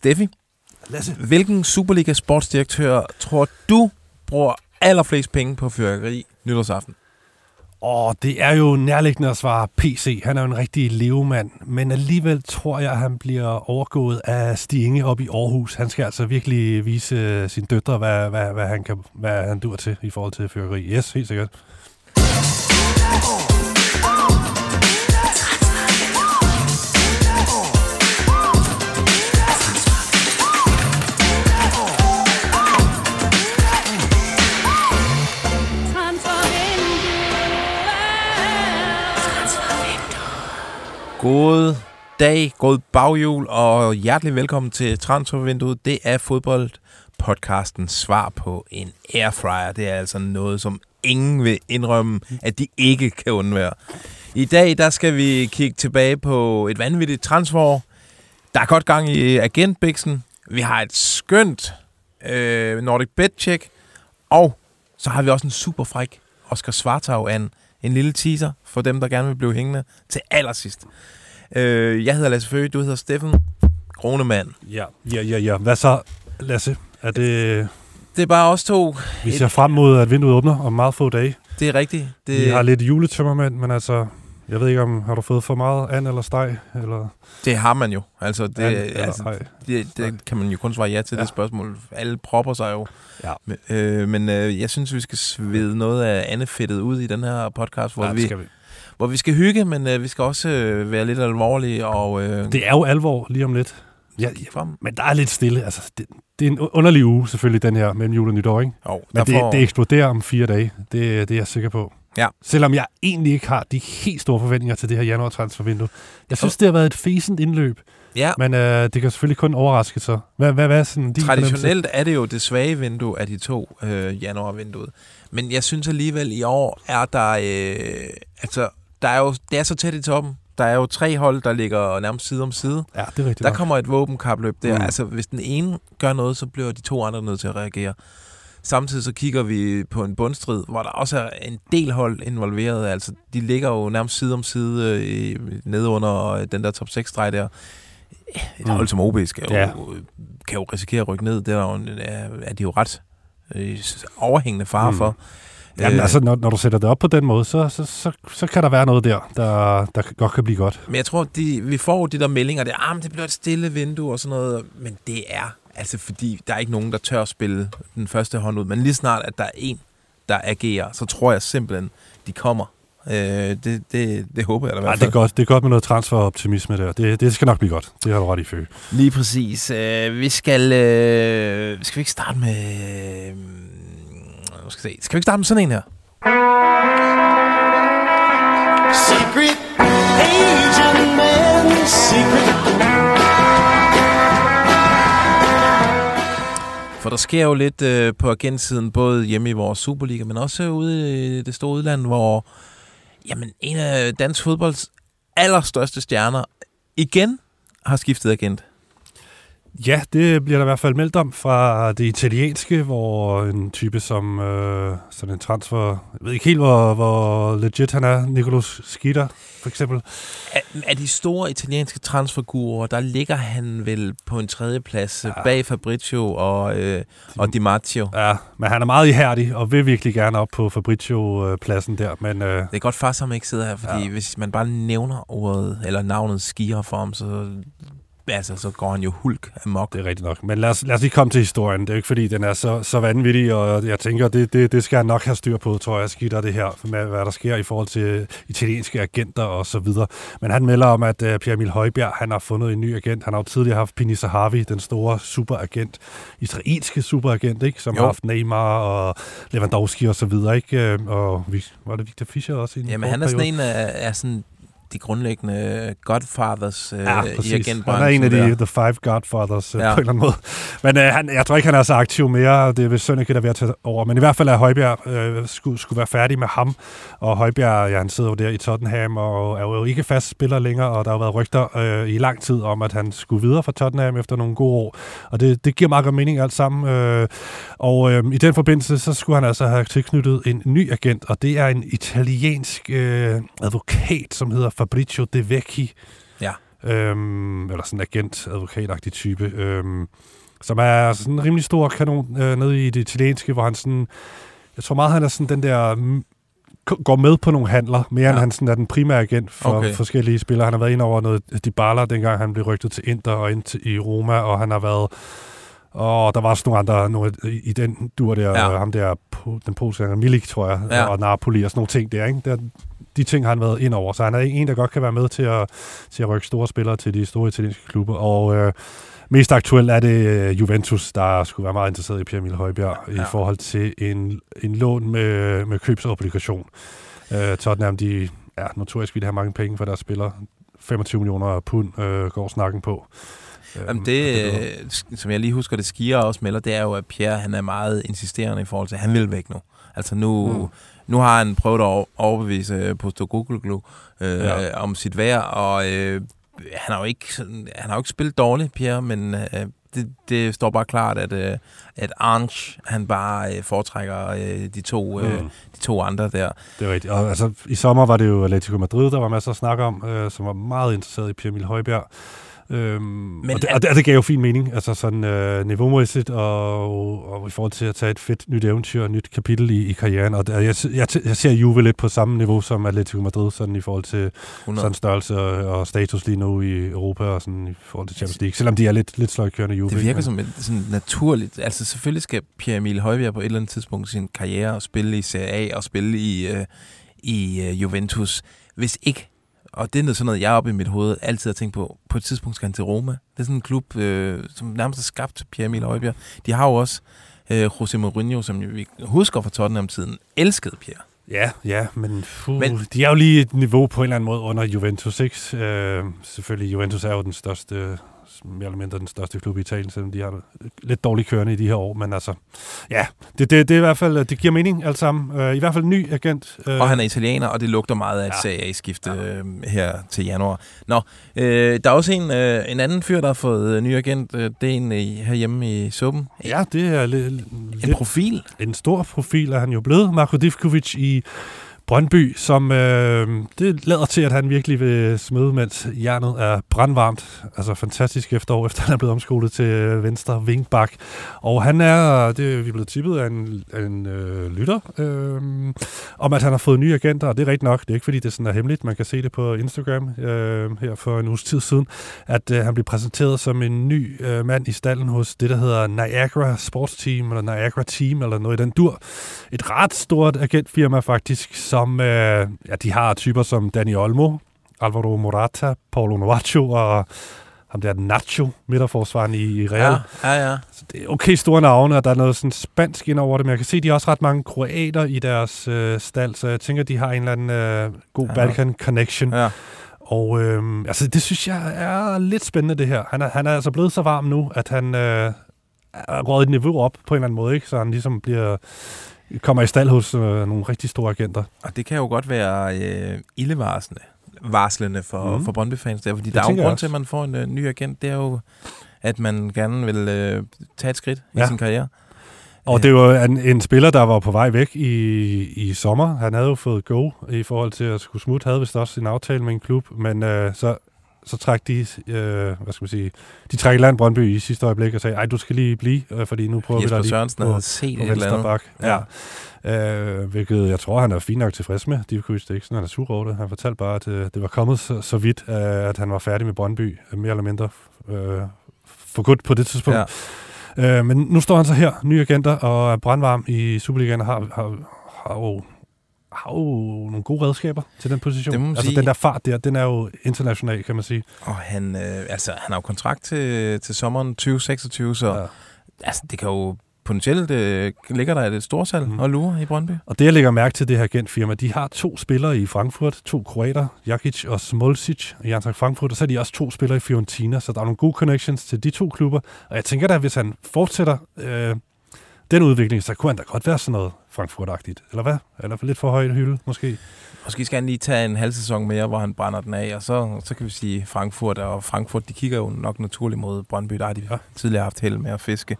Steffi, Lasse. hvilken Superliga sportsdirektør tror du bruger allerflest penge på fyrværkeri nytårsaften? Åh, det er jo nærliggende at svare PC. Han er jo en rigtig levemand, men alligevel tror jeg, at han bliver overgået af Stinge op i Aarhus. Han skal altså virkelig vise øh, sine døtre, hvad, hvad, hvad, han, kan, hvad han dur til i forhold til fyrværkeri. Yes, helt sikkert. God dag, god baghjul og hjertelig velkommen til Transfervinduet. Det er fodboldpodcasten svar på en airfryer. Det er altså noget, som ingen vil indrømme, at de ikke kan undvære. I dag der skal vi kigge tilbage på et vanvittigt transfer. Der er godt gang i agentbiksen. Vi har et skønt øh, Nordic Bet check. Og så har vi også en super fræk Oscar Svartau an. En lille teaser for dem, der gerne vil blive hængende til allersidst. Øh, jeg hedder Lasse Føge, du hedder Steffen Kronemann. Ja, ja, ja, ja. Hvad så, Lasse? Er det, Det er bare os to. vi ser frem mod, at vinduet åbner om meget få dage. Det er rigtigt. Det, Vi har lidt juletømmermænd, men altså, jeg ved ikke om, har du fået for meget and eller steg? Eller det har man jo. Altså, det, and, altså, det, det kan man jo kun svare ja til, ja. Det spørgsmål. Alle propper sig jo. Ja. Men, øh, men øh, jeg synes, vi skal svede noget af andefedtet ud i den her podcast, hvor, Ja, vi, skal vi. hvor vi skal hygge, men øh, vi skal også øh, være lidt alvorlige. Og, øh, Det er jo alvor lige om lidt. Ja, ja, men der er lidt stille. Altså, det, det er en underlig uge selvfølgelig, den her mellem jul og nytår, ikke? Jo, Men det, det eksploderer om fire dage. Det, det er jeg sikker på. Ja. Selvom jeg egentlig ikke har de helt store forventninger til det her januar-transfervindue. Jeg synes, det har været et fæsent indløb, ja, men øh, det kan selvfølgelig kun overraske sig. Hvad, hvad, hvad er sådan fornemmelse? Traditionelt er det jo det svage vindue af de to øh, januarvinduet. Men jeg synes alligevel i år er der... Øh, altså, der er jo, det er så tæt i toppen. Der er jo tre hold, der ligger nærmest side om side. Ja, det er rigtigt. Der nok. kommer et våbenkapløb der. Mm. Altså, hvis den ene gør noget, så bliver de to andre nødt til at reagere. Samtidig så kigger vi på en bundstrid, hvor der også er en del hold involveret. Altså, de ligger jo nærmest side om side øh, nede under øh, den der top 6-streg der. Et Mm. hold som OB skal jo, Ja. kan jo risikere at rykke ned. Det er, jo, er, de jo ret øh, overhængende fare Mm. for. Jamen, Øh, altså, når, når du sætter det op på den måde, så, så, så, så kan der være noget der, der, der godt kan blive godt. Men jeg tror, de, vi får de der meldinger, der, ah, det bliver et stille vindue og sådan noget, men det er altså fordi, der er ikke nogen, der tør at spille den første hånd ud. Men lige snart, at der er en, der agerer, så tror jeg simpelthen, de kommer. Øh, det, det, det håber jeg da i Ej, hvert det er fald. godt, det er godt med noget transferoptimisme der. Det, det skal nok blive godt. Det har du ret i, Føge. Lige præcis. Øh, vi skal... Øh, skal vi ikke starte med... Øh, skal, vi se. skal vi ikke starte med sådan en her? Secret agent man, secret. For der sker jo lidt øh, på agentsiden, både hjemme i vores Superliga, men også ude i det store udland, hvor jamen, en af dansk fodbolds allerstørste stjerner igen har skiftet agent. Ja, det bliver der i hvert fald meldt om fra det italienske, hvor en type som øh, sådan en transfer, jeg ved ikke helt, hvor, hvor legit han er, Nicolas Schitter for eksempel. Af, af de store italienske transfergurer, der ligger han vel på en tredje plads ja. Bag Fabrizio og, øh, og Di Marzio. Ja, men han er meget ihærdig og vil virkelig gerne op på Fabrizio-pladsen der, men øh, Det er godt far, som ikke sidder her, fordi. Ja. hvis man bare nævner ordet, eller navnet skier for ham, så, altså, så går han jo hulk amok. det er rigtigt nok. Men lad os, lad os lige komme til historien. Det er jo ikke, fordi den er så, så vanvittig, og jeg tænker, det, det, det skal han nok have styr på, tror jeg, Schitter det her, med hvad der sker i forhold til italienske agenter og så videre. Men han melder om, at uh, Pierre Emil Højbjerg, han har fundet en ny agent. Han har jo tidligere haft Pini Sahavi, den store superagent, israelske superagent, ikke? som Jo. har haft Neymar og Lewandowski og så videre. Ikke? Øh, Og vi, var det Victor Fischer også? I en Jamen, han er sådan periode? en af, af sådan de grundlæggende godfathers øh, Ja, i præcis. Han agentbranchen. er en af de der. The Five Godfathers. Ja. på en eller anden måde. Men øh, han, jeg tror ikke, han er så aktiv mere, det er vist Sønneke, der er ved at tage over. Men i hvert fald er Højbjerg øh, skulle, skulle være færdig med ham. Og Højbjerg, ja, han sidder jo der i Tottenham, og er jo ikke fast spiller længere, og der har været rygter øh, i lang tid om, at han skulle videre fra Tottenham efter nogle gode år. Og det, det giver meget god mening alt sammen. Øh, og øh, i den forbindelse, så skulle han altså have tilknyttet en ny agent, og det er en italiensk øh, advokat, som hedder Fabrizio De Vecchi. Ja. øhm, eller sådan en agent, advokatagtig type, øhm, som er sådan en rimelig stor kanon øh, nede i det italienske, hvor han sådan, jeg tror meget, han er sådan den der, mm, går med på nogle handler, mere ja. end han sådan er den primære agent for. Okay. forskellige spillere. Han har været ind over noget Dybala, dengang han blev rygtet til Inter og ind til, i Roma, og han har været og der var også nogle andre nogle, i, den dur der, ja. Ham der, den polske Milik, tror jeg, ja. Og Napoli og sådan nogle ting der, ikke? Der, de ting har han været ind over, så han er en, der godt kan være med til at, til at rykke store spillere til de store italienske klubber, og øh, mest aktuelt er det øh, Juventus, der skulle være meget interesseret i Pierre Emil Højbjerg ja. i forhold til en, en lån med, med købsobligation. Øh, Tottenham, de ja, notorisk vil have mange penge for deres spillere. 25 millioner pund øh, går snakken på. Jamen Øhm, det, og øh, som jeg lige husker, det skier også melder, det er jo, at Pierre han er meget insisterende i forhold til, at han vil væk nu. Altså nu, Mm. nu har han prøvet at over- overbevise Postogoglu øh, Ja. om sit værd, og øh, han har jo ikke, sådan, han har jo ikke spillet dårligt, Pierre, men øh, det, det står bare klart, at, øh, at Arnsch, han bare øh, foretrækker øh, de, to, øh, Mm. de to andre der. Det er rigtigt. Og altså, i sommer var det jo Atletico Madrid, der var masser at snakke om, øh, som var meget interesseret i Pierre Emil Højbjerg. Øhm, Men og, det, og, det, og det gav jo fin mening, altså sådan øh, niveaumæssigt og, og i forhold til at tage et fedt nyt eventyr, et nyt kapitel i, i karrieren. Og jeg, jeg, jeg ser Juve lidt på samme niveau som Atletico Madrid, sådan i forhold til 100. sådan størrelse og, og status lige nu i Europa og sådan i forhold til Champions League, selvom de er lidt, lidt sløjkørende Juve. Det virker Men- som et sådan naturligt. Altså selvfølgelig skal Pierre Emil Højbjerg på et eller andet tidspunkt sin karriere og spille i Serie A og spille i, øh, i øh, Juventus. Hvis ikke, og det er noget sådan noget, jeg oppe i mit hoved altid har tænkt på, på et tidspunkt skal han til Roma. Det er sådan en klub, øh, som nærmest er skabt til Pierre Emil Højbjerg. De har jo også øh, José Mourinho, som vi husker fra Tottenham-tiden, elskede Pierre. Ja, ja, men, puh, men de er jo lige et niveau på en eller anden måde under Juventus, ikke? Øh, selvfølgelig, Juventus er jo den største, mere eller mindre den største klub i Italien, selvom de har lidt dårligt kørende i de her år, men altså, ja, det, det, det er i hvert fald, det giver mening alt sammen. Øh, I hvert fald en ny agent. Øh, Og han er italiener, og det lugter meget af et Ja. ja. Serie A-skifte øh, her til januar. Nå, øh, der er også en, øh, en anden fyr, der har fået øh, ny agent. Øh, det er en øh, herhjemme i suppen. Ja, det er lidt, En lidt profil. en stor profil, er han jo blevet. Marko Divkovic i Brøndby, som øh, det lader til, at han virkelig vil smide, mens jernet er brandvarmt. Altså fantastisk efterår, efter han er blevet omskolet til øh, venstre vingbak. Og han er, det er vi er blevet tippet af en, en øh, lytter, øh, om at han har fået nye agenter, og det er rigtigt nok. Det er ikke, fordi det sådan er hemmeligt. Man kan se det på Instagram øh, her for en uges tid siden, at øh, han blev præsenteret som en ny øh, mand i stallen hos det, der hedder Niagara Sports Team, eller Niagara Team, eller noget i den dur. Et ret stort agentfirma faktisk, som øh, ja, de har typer som Dani Olmo, Alvaro Morata, Paulo Novacho og ham der Nacho, midterforsvaren i, i Real. Ja, ja, ja. Så det er okay store navne, og der er noget sådan spansk ind over det, men jeg kan se, at de har også ret mange kroater i deres øh, stald, så jeg tænker, at de har en eller anden øh, god Ja. Balkan connection. ja. Og øh, altså, det synes jeg er lidt spændende, det her. Han er, han er altså blevet så varm nu, at han øh, er røget et niveau op på en eller anden måde, ikke? så han ligesom bliver kommer i stald hos øh, nogle rigtig store agenter. Og det kan jo godt være øh, ildevarslende varslende for, mm. for Brøndby-fans der, fordi Det der er jo grund til, at man får en øh, ny agent. Det er jo, at man gerne vil øh, tage et skridt Ja. i sin karriere. Og det var en, en spiller, der var på vej væk i, i sommer. Han havde jo fået go i forhold til at skulle smutte. Havde vist også en aftale med en klub, men øh, så, så trak de, øh, hvad skal man sige, de trak land Brøndby i sidste øjeblik og sagde, ej, du skal lige blive, øh, fordi nu prøver vi Jesper dig lige Sørensen på, set på venstre bak. Ja. Øh, hvilket jeg tror, han er fint nok tilfreds med. Divkovic, det er ikke sådan, han er sur over det. Han fortalte bare, at øh, det var kommet så, så vidt, øh, at han var færdig med Brøndby, øh, mere eller mindre øh, for godt på det tidspunkt. Ja. Ja. Øh, men nu står han så her, nye agenter, og er brandvarm i Superligaen, har, har, har, jo, har jo nogle gode redskaber til den position. Det altså sige. den der fart der, den er jo international, kan man sige. Og han, øh, altså, han har jo kontrakt til, til sommeren 2026, så ja. Altså, det kan jo potentielt øh, ligger der et storsalg Mhm. mm. og lurer i Brøndby. Og det, jeg lægger mærke til det her agentfirma, de har to spillere i Frankfurt, to kroater, Jakic og Smolcic i Eintracht Frankfurt, og så er de også to spillere i Fiorentina, så der er nogle gode connections til de to klubber. Og jeg tænker da, hvis han fortsætter øh, den udvikling, så kunne han da godt være sådan noget Frankfurt-agtigt. Eller hvad? Eller for lidt for højt hylde, måske. Måske skal han lige tage en halv sæson mere, hvor han brænder den af, og så, så kan vi sige Frankfurt, og Frankfurt, de kigger jo nok naturligt mod Brøndby, der har de ja. Tidligere haft held med at fiske.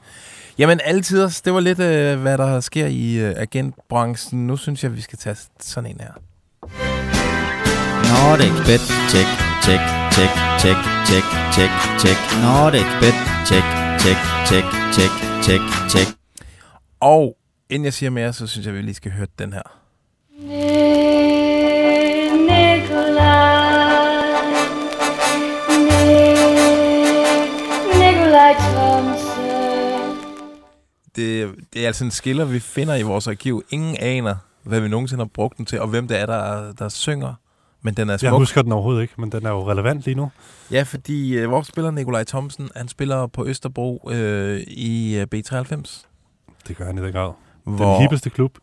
Jamen, altid, det var lidt, øh, hvad der sker i øh, agentbranchen. Nu synes jeg, vi skal tage sådan en her. Nordic Bet. Check, check, check. check, check, check, check, check. Nordic Bet, check, check, check, check, check, check. Og inden jeg siger mere, så synes jeg, vi lige skal høre den her. Det, det er altså en skiller, vi finder i vores arkiv. Ingen aner, hvad vi nogensinde har brugt den til, og hvem det er, der, der synger. Men den er Jeg smuk. husker den overhovedet ikke, men den er jo relevant lige nu. Ja, fordi øh, vores spiller Nikolaj Thomsen, han spiller på Østerbro øh, i øh, B93. Det gør han i den grad. Hvor, Den hippeste klub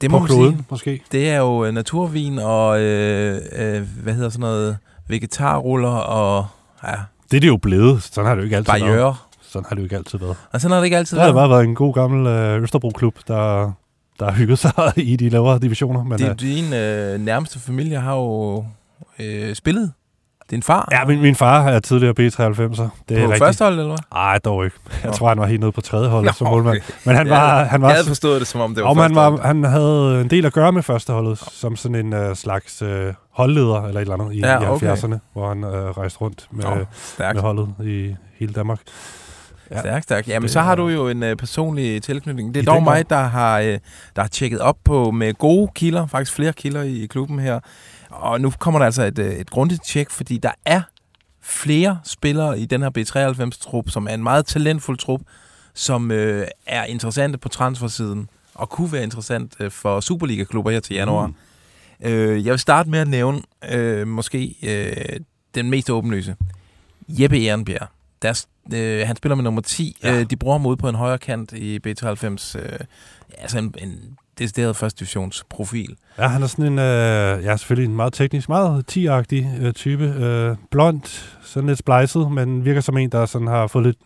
det må på kloden, sige, måske. det er jo øh, naturvin og, øh, øh, hvad hedder sådan noget, vegetarruller og ja, Det er det jo blevet. Sådan har det jo ikke altid været. barriere. Sådan har det jo ikke altid været. Og sådan har det ikke altid Det har været. bare været en god gammel øh, Østerbro-klub, der, der har hygget sig i de lavere divisioner. Men, Din, øh, din øh, nærmeste familie har jo øh, spillet. Din far ja, min, min far er tidligere B93'er. Det er på rigtigt. første hold, eller hvad? Nej, dog ikke. Jeg Nå. tror, han var helt nede på tredje hold Nå, som målmand. okay. Men han var, han var, Jeg havde forstået det, som om det var om han, var, han havde en del at gøre med førsteholdet, som sådan en uh, slags uh, holdleder eller et eller andet i, Ja, i okay. 70'erne, hvor han uh, rejste rundt med, Nå, med holdet i hele Danmark. Ja. Stærkt, stærkt. Jamen, Det så har du jo en øh, personlig tilknytning. Det er dog mig, der har, øh, der har tjekket op på med gode kilder, faktisk flere kilder i, i klubben her. Og nu kommer der altså et, øh, et grundigt tjek, fordi der er flere spillere i den her B93-trup, som er en meget talentfuld trup, som øh, er interessante på transfersiden, og kunne være interessant øh, for Superliga-klubber her til januar. Mm. Øh, jeg vil starte med at nævne øh, måske øh, den mest åbenlyse. Jeppe Ehrenbjerg. Deres, øh, han spiller med nummer 10. Ja. Øh, de bruger ham ude på en højre kant i B93. Øh, altså en, en decideret første divisionsprofil. Ja, han er sådan en, øh, ja, selvfølgelig en meget teknisk, meget 10-agtig øh, type. Øh, blond, sådan lidt splejset, men virker som en, der sådan har fået lidt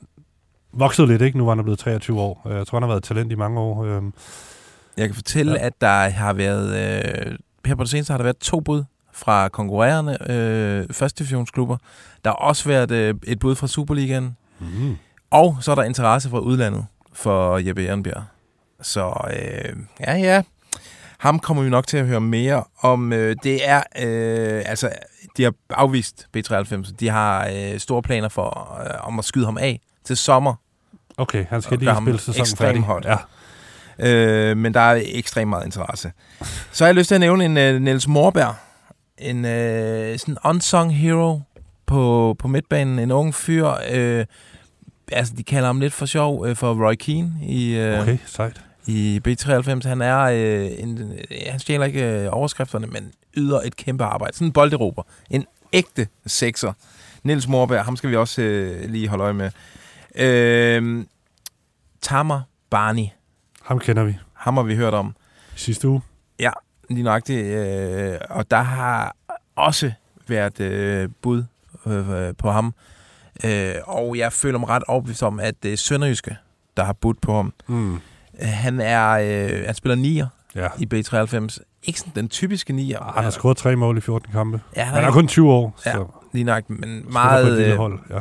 vokset lidt, ikke? Nu var han blevet 23 år. Øh, Jeg tror, han har været et talent i mange år. Øh, Jeg kan fortælle, Ja. at der har været... Øh, her på det seneste har der været to bud fra konkurrerende øh, første divisionsklubber. Der har også været øh, et bud fra Superligaen. mm. Og så er der interesse fra udlandet for Jeppe Ehrenbjerg. Så øh, ja, ja. Ham kommer vi nok til at høre mere om. Øh, det er, øh, altså, de har afvist B93. De har øh, store planer for, øh, om at skyde ham af til sommer. Okay, han skal lige spille sæsonen ekstremt færdig. hot. Ja. Øh, men der er ekstremt meget interesse. Så har jeg lyst til at nævne en uh, Niels Morberg. En uh, sådan unsung hero på, på midtbanen. En ung fyr. Øh, altså, de kalder ham lidt for sjov øh, for Roy Keane i, øh, Okay, sejt. I B93. Han er øh, en, øh, han stjæler ikke øh, overskrifterne, men yder et kæmpe arbejde. Sådan en bolderober. En ægte sekser. Niels Morberg, ham skal vi også øh, lige holde øje med. Øh, Tamer Barney, Ham kender vi. ham har vi hørt om Sidste uge. lige nøjagtigt. Øh, og der har også været øh, bud øh, på ham. Øh, og jeg føler mig ret overbevist om, at det er Sønderjyske, der har budt på ham. Mm. Øh, han er øh, han spiller nier Ja. i B93. Ikke sådan den typiske nier. Ah, Han har scoret tre mål i 14 kampe. Ja, han Han er er kun 20 år, Ja, så lige nøjagtigt, men meget, øh, hold. Ja.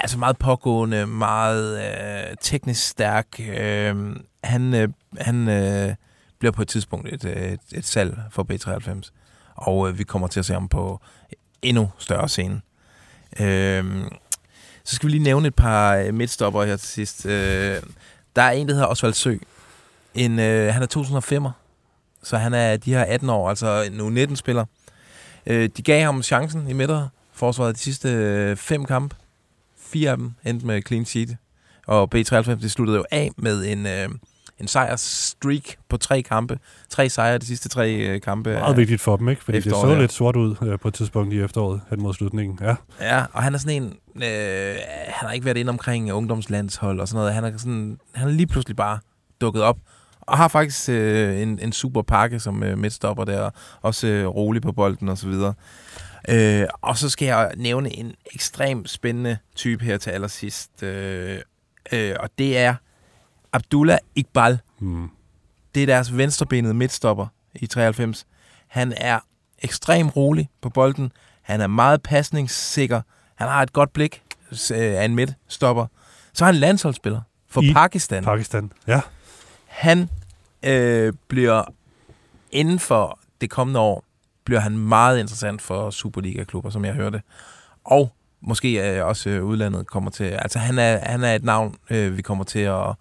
altså meget pågående, meget øh, teknisk stærk. Øh, han øh, han øh, bliver på et tidspunkt et, øh, et, et salg for B93, og øh, vi kommer til at se ham på endnu større scene. Øh, så skal vi lige nævne et par midtstopper her til sidst. Øh, der er en, der hedder Osvald Sø. En, øh, han er 2005'er, så han er de her 18 år, altså en U19-spiller. Øh, de gav ham chancen i midter forsvaret de sidste øh, fem kampe. Fire af dem endte med clean sheet. Og B93 det sluttede jo af med en, øh, en sejrsstreak på tre kampe. Tre sejre de sidste tre øh, kampe. Meget vigtigt for dem, ikke? Fordi det så ja. lidt sort ud øh, på et tidspunkt i efteråret, hen mod slutningen. Ja, Ja, og han er sådan en... Øh, han har ikke været inde omkring ungdomslandshold og sådan noget. Han er, sådan, han er lige pludselig bare dukket op. Og har faktisk øh, en, en super pakke som øh, midtstopper der. Også øh, rolig på bolden og så videre. Øh, og så skal jeg nævne en ekstremt spændende type her til allersidst. Øh, øh, og det er Abdullah Iqbal. mm. Det er deres venstrebenede midtstopper i 93. Han er ekstremt rolig på bolden. Han er meget pasningssikker. Han har et godt blik øh, af en midtstopper. Så er han landsholdsspiller for I Pakistan. Pakistan. Ja, Han øh, bliver inden for det kommende år, bliver han meget interessant for Superliga-klubber, som jeg hørte. og måske øh, også øh, udlandet kommer til. Altså han er, han er et navn, øh, vi kommer til at,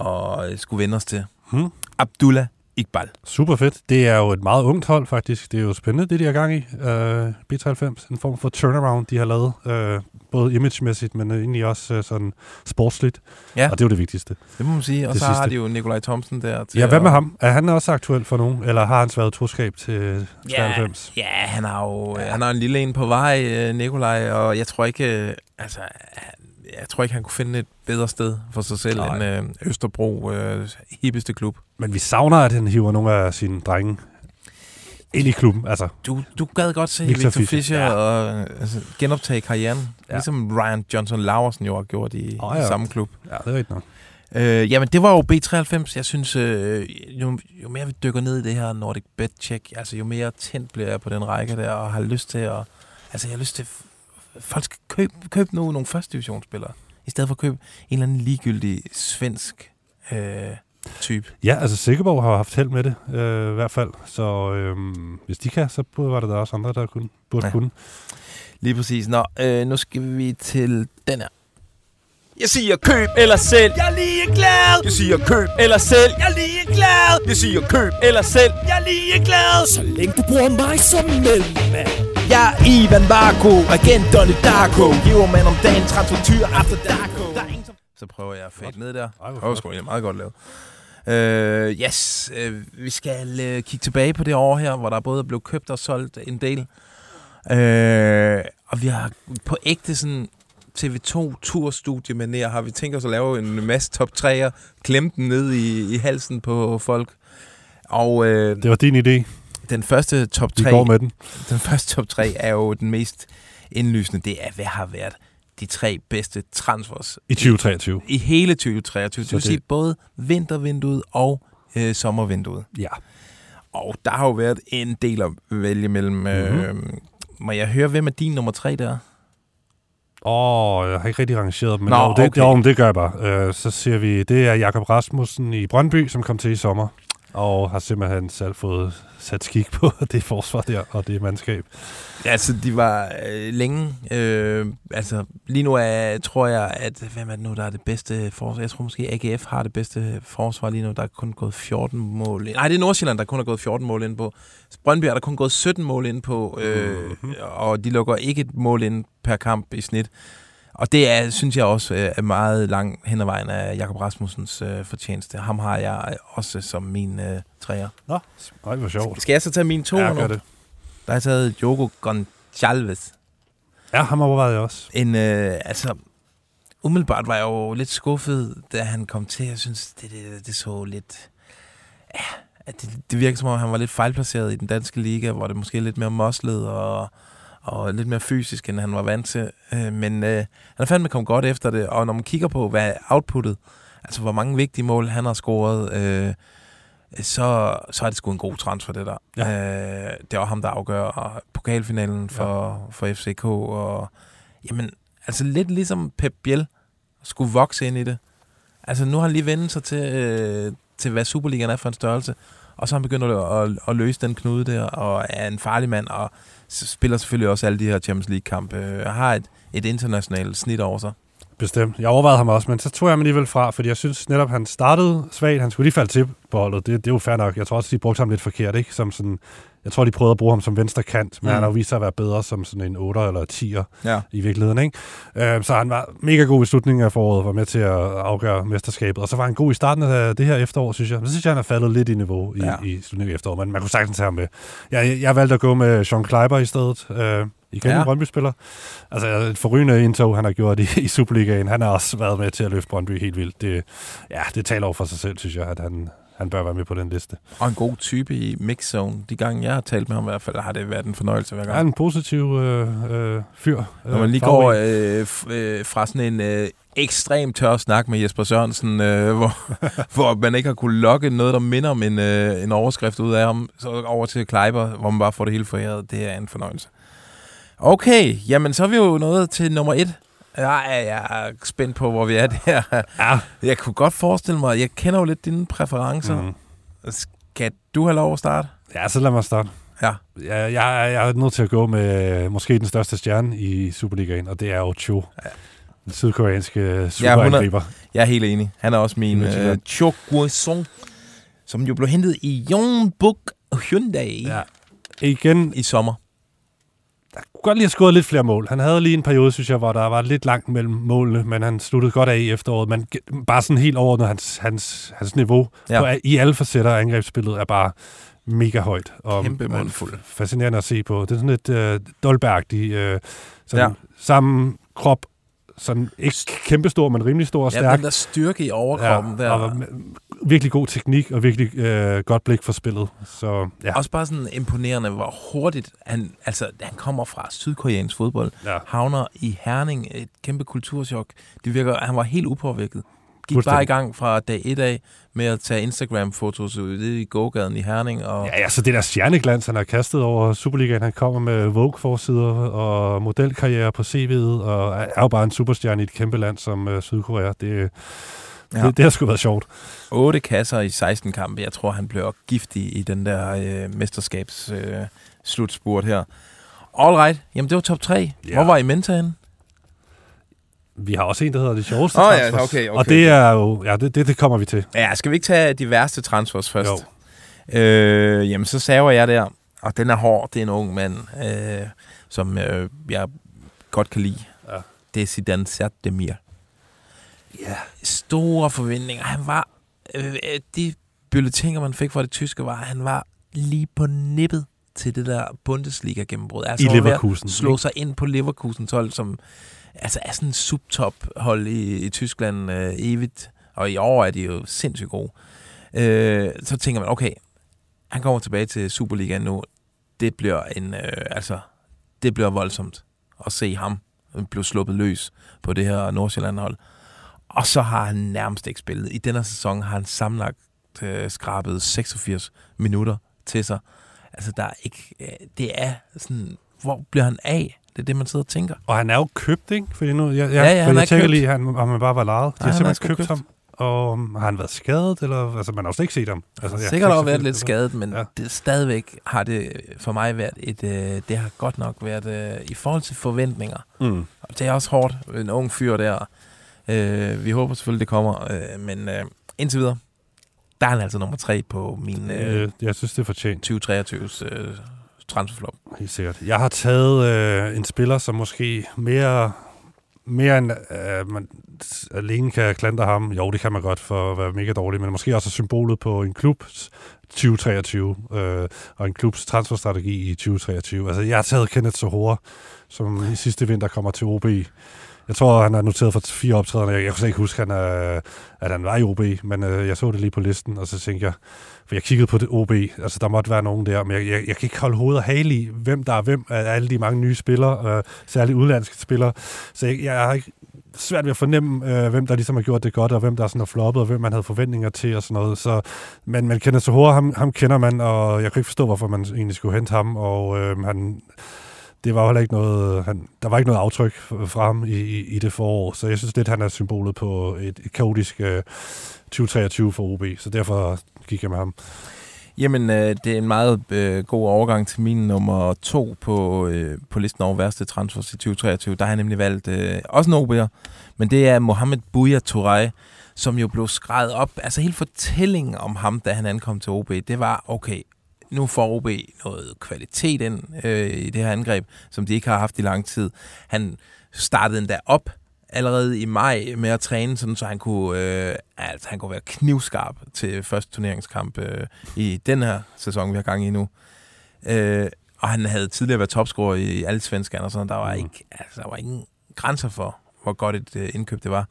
at skulle vende os til. Hmm. Abdullah Iqbal. Super fedt. Det er jo et meget ungt hold, faktisk. Det er jo spændende, det de har gang i. Uh, B93, en form for turnaround, de har lavet. Uh, både imagemæssigt, men egentlig også uh, sådan sportsligt. Ja. Og det er jo det vigtigste. Det må man sige. Og Det så har sidste. de jo Nikolaj Thomsen der. Til Ja, hvad med ham? Er han også aktuel for nogen? Eller har han været troskab til Ja, 93? ja, han har jo han har en lille en på vej, øh, Nikolaj, og jeg tror ikke, øh, altså, han- jeg tror ikke, han kunne finde et bedre sted for sig selv Nej. end øh, Østerbro, øh, hippeste klub. Men vi savner, at han hiver nogle af sine drenge ind i klubben. Altså, Du, du gad godt se Victor Victor, Fischer, Fischer, ja. og altså, genoptage karrieren, Ja. ligesom Ryan Johnson Laversen jo har gjort i, oh, ja. samme klub. ja, det er rigtigt nok. Øh, jamen, det var jo B93. Jeg synes, øh, jo, jo mere vi dykker ned i det her Nordic Bet Check, altså jo mere tændt bliver jeg på den række der, og har lyst til at... Altså, jeg har lyst til... Folk skal købe, købe nu nogle første divisionsspillere, i stedet for at købe en eller anden ligegyldig svensk øh, type. Ja, altså Sikkerborg har haft held med det, øh, i hvert fald. Så øh, hvis de kan, så burde var der da også andre, der kunne, burde. Ja. kunne. Lige præcis. Nå, øh, nu skal vi til den her. Jeg siger køb eller sælg. Jeg er lige glad. Jeg siger køb eller sælg. Jeg er lige glad. Jeg siger køb eller sælg. Jeg er lige glad. Så længe du bruger mig som mellemmand. Jeg er Ivan Varko, agent Donnie Darko. Giver man om dagen, transfertyr after Darko. Der er ingen, som... Så prøver jeg at fade ned der. Ej, hvor sgu meget godt lavet. Øh, yes, øh, vi skal øh, kigge tilbage på det år her, hvor der både blev købt og solgt en del. Øh, og vi har på ægte sådan TV2 turstudie med nær, har vi tænkt os at lave en masse top 3'er, klemme den ned i, i halsen på folk. Og øh, Det var din idé. Den første top Vi 3 går med den. den første top 3 er jo den mest indlysende. Det er, hvad har været de tre bedste transfers I 2023. i hele 2023. Det Så vil det- sige både vintervinduet og øh, sommervinduet. Ja. Og der har jo været en del at vælge mellem. Mm-hmm. Øh, må jeg høre, hvem er din nummer tre der? Åh, oh, jeg har ikke rigtig rangeret dem, men Nå, jo, det, okay. jo, men det gør jeg bare. Uh, så siger vi, det er Jakob Rasmussen i Brøndby, som kom til i sommer, og har simpelthen selv fået sat skik på det forsvar der, og det mandskab. Altså, de var øh, længe... Øh, altså, lige nu er, tror jeg, at... Hvem er det nu, der er det bedste forsvar? Jeg tror måske, AGF har det bedste forsvar lige nu. Der er kun gået 14 mål ind. Nej, det er Nordsjælland, der kun har gået 14 mål ind på. Brøndby er der kun gået 17 mål ind på, øh, Mhm. og de lukker ikke et mål ind per kamp i snit. Og det er, synes jeg også øh, er meget lang hen ad vejen af Jakob Rasmussens øh, fortjeneste. Ham har jeg også som min øh, træer. Nå, nej, hvor sjovt. Skal jeg så tage mine to Ja, gør det. Der har jeg taget Jogo Gonçalves. Ja, ham overvejede jeg også. En, øh, altså, umiddelbart var jeg jo lidt skuffet, da han kom til. Jeg synes, det, det, det så lidt... Ja, at det, det virker som om, han var lidt fejlplaceret i den danske liga, hvor det måske er lidt mere moslet og, og lidt mere fysisk, end han var vant til. Øh, men øh, han er fandme kommet godt efter det, og når man kigger på, hvad er outputtet, altså hvor mange vigtige mål han har scoret, øh, så, så er det sgu en god transfer, det der. Ja. Øh, det var ham, der afgør pokalfinalen for, ja. for FCK, og jamen, altså lidt ligesom Pep Biel skulle vokse ind i det. Altså nu har han lige vendt sig til, øh, til hvad Superligaen er for en størrelse, og så har han begyndt at, at, at løse den knude der, og er en farlig mand, og spiller selvfølgelig også alle de her Champions League-kampe, øh, har et, et internationalt snit over sig. Bestemt. Jeg overvejede ham også, men så tog jeg ham alligevel fra, fordi jeg synes netop, han startede svagt. Han skulle lige falde til på holdet. Det, det er jo fair nok. Jeg tror også, de brugte ham lidt forkert. Ikke? Som sådan, jeg tror, de prøvede at bruge ham som venstre kant, men Mm. mm. han har jo vist sig at være bedre som sådan en 8 eller 10'er Ja. i virkeligheden. Ikke? Øh, så han var mega god i slutningen af foråret, var med til at afgøre mesterskabet. Og så var han god i starten af det her efterår, synes jeg. Men så synes jeg, han er faldet lidt i niveau i, Ja. i slutningen af efteråret, men man kunne sagtens have ham med. Jeg, jeg valgte at gå med Sean Kleiber i stedet. Øh, igen Ja. en Brøndby-spiller. Altså et forrygende indtog, han har gjort i, i Superligaen. Han har også været med til at løfte Brøndby helt vildt. Det, ja, det taler over for sig selv, synes jeg, at han, han bør være med på den liste. Og en god type i mixzone. De gange, jeg har talt med ham i hvert fald, har det været en fornøjelse hver Han gang. er en positiv øh, øh, fyr. Når man lige faglig. går øh, øh, fra sådan en øh, ekstrem tør snak med Jesper Sørensen, øh, hvor, hvor man ikke har kunne lokke noget, der minder om en, øh, en overskrift ud af ham, så over til Kleiber, hvor man bare får det hele foræret. Det er en fornøjelse. Okay, jamen så er vi jo nået til nummer et. Jeg er, jeg er spændt på, hvor vi er der. Ja. Jeg kunne godt forestille mig, jeg kender jo lidt dine præferencer. Mm. Skal du have lov at starte? Ja, så lad mig starte. Ja. Jeg, jeg, jeg er nødt til at gå med øh, måske den største stjerne i Superligaen, og det er Ocho. Ja. Den sydkoreanske superangriber. Jeg er helt enig. Han er også min Midtjylland. Cho Guo-sung, som jo blev hentet i Yongbuk Hyundai Ja. Igen, i sommer. Kunne godt lige have scoret lidt flere mål. Han havde lige en periode, synes jeg, hvor der var lidt langt mellem målene, men han sluttede godt af i efteråret. Men bare sådan helt overordnet, hans, hans, hans niveau Ja. ja. på, i alle facetter af angrebsspillet er bare mega højt. Og Kæmpe mundfuld. Fascinerende at se på. Det er sådan lidt øh, dolbergtig. Øh, sådan Ja. ja. Samme krop, sådan ikke kæmpestor, men rimelig stor og Ja, stærk. den der styrke i overkroppen ja, der. og med- virkelig god teknik og virkelig øh, godt blik for spillet. Så ja, Også bare sådan imponerende, hvor hurtigt han, altså, han kommer fra sydkoreansk fodbold, ja. havner i Herning, et kæmpe kulturschok. Det virker, han var helt upåvirket. Gik Fuldstændig. bare i gang fra dag et af med at tage Instagram-fotos ude i gågaden i Herning. Og, Ja, ja, så det der stjerneglans, han har kastet over Superligaen, han kommer med Vogue-forsider og modelkarriere på CV'et, og er jo bare en superstjerne i et kæmpe land som øh, Sydkorea. Det, Ja. ja. det, det har sgu været sjovt. 8 kasser i 16 kampe. Jeg tror, han blev giftig i den der øh, mesterskabs øh, slutspurt her. All right. Jamen, det var top 3. Ja. Hvor var I mentor henne? Vi har også en, der hedder det sjoveste ja, transfers, okay, okay, og det er jo, ja, det, det, det kommer vi til. Ja, skal vi ikke tage de værste transfers først? Jo. Øh, jamen, så saver jeg der. Og den er hård. Det er en ung mand, øh, som øh, jeg godt kan lide. Ja. Det er Zidane Serdemir. Ja. Store forventninger. Han var... Øh, øh, de bulletiner, man fik fra det tyske, var, at han var lige på nippet til det der Bundesliga-gennembrud. Altså, I Leverkusen, Slå sig ind på Leverkusens hold, som altså er sådan en subtop-hold i, i Tyskland øh, evigt. Og i år er de jo sindssygt gode. Øh, så tænker man, okay, han kommer tilbage til Superligaen nu. Det bliver en, øh, altså, det bliver voldsomt at se ham blive sluppet løs på det her Nordsjælland-hold. Og så har han nærmest ikke spillet. I denne sæson har han sammenlagt øh, skrabet 86 minutter til sig. Altså, der er ikke... Øh, det er sådan... Hvor bliver han af? Det er det, man sidder og tænker. Og han er jo købt, ikke? Fordi nu, ja, ja, Ja, ja, for han jeg tænker købt. lige, han, om han bare var lejet. De Nej, har han er simpelthen købt, købt. ham. Og um, har han været skadet? Eller, altså, man har jo slet ikke set ham. Altså, Altså, ja, sikkert ikke også været lidt skadet, men. Ja. det, stadigvæk har det for mig været et... Øh, det har godt nok været øh, i forhold til forventninger. Mm. Og det er også hårdt. En ung fyr der. Øh, vi håber selvfølgelig, det kommer. Øh, men øh, indtil videre, der er han altså nummer tre på min øh, Øh, jeg synes, det er fortjent. 2023's øh, transferflop. Helt sikkert. Jeg har taget øh, en spiller, som måske mere, mere end øh, man alene kan klandre ham. Jo, det kan man godt for at være mega dårlig, men måske også symbolet på en klubs 2023 øh, og en klubs transferstrategi i 2023. Altså, jeg har taget Kenneth Sohora, som i sidste vinter kommer til OB. Jeg tror, han er noteret for fire optrædende. Jeg, jeg kunne slet ikke huske, at han, øh, at han var i OB, men øh, jeg så det lige på listen, og så tænkte jeg, for jeg kiggede på det OB, altså der måtte være nogen der, men jeg, jeg, jeg kan ikke holde hovedet og hale i, hvem der er hvem af alle de mange nye spillere, øh, særligt udlandske spillere. Så jeg, jeg har ikke svært ved at fornemme, øh, hvem der ligesom har gjort det godt, og hvem der sådan har floppet, og hvem man havde forventninger til og sådan noget. Så, men, men Kenneth Sohora, ham, ham kender man, og jeg kan ikke forstå, hvorfor man egentlig skulle hente ham, og øh, han, det var heller ikke noget, han, der var ikke noget aftryk fra ham i, i, i det forår, så jeg synes lidt, han er symbolet på et, et kaotisk øh, 2023 for OB, så derfor gik jeg med ham. Jamen, øh, det er en meget øh, god overgang til min nummer to på, øh, på listen over værste transfers i 2023. Der har jeg nemlig valgt øh, også en OB'er, men det er Mohamed Bouya Touré, som jo blev skrevet op. Altså hele fortællingen om ham, da han ankom til OB, det var, okay, nu får OB noget kvalitet ind øh, i det her angreb, som de ikke har haft i lang tid. Han startede endda op allerede i maj med at træne, sådan, så han kunne, øh, altså, han kunne være knivskarp til første turneringskamp øh, i den her sæson, vi har gang i nu. Øh, og han havde tidligere været topscorer i alle svenskerne, og sådan, der var, Mm. ikke, altså, der var ingen grænser for, hvor godt et øh, indkøb det var.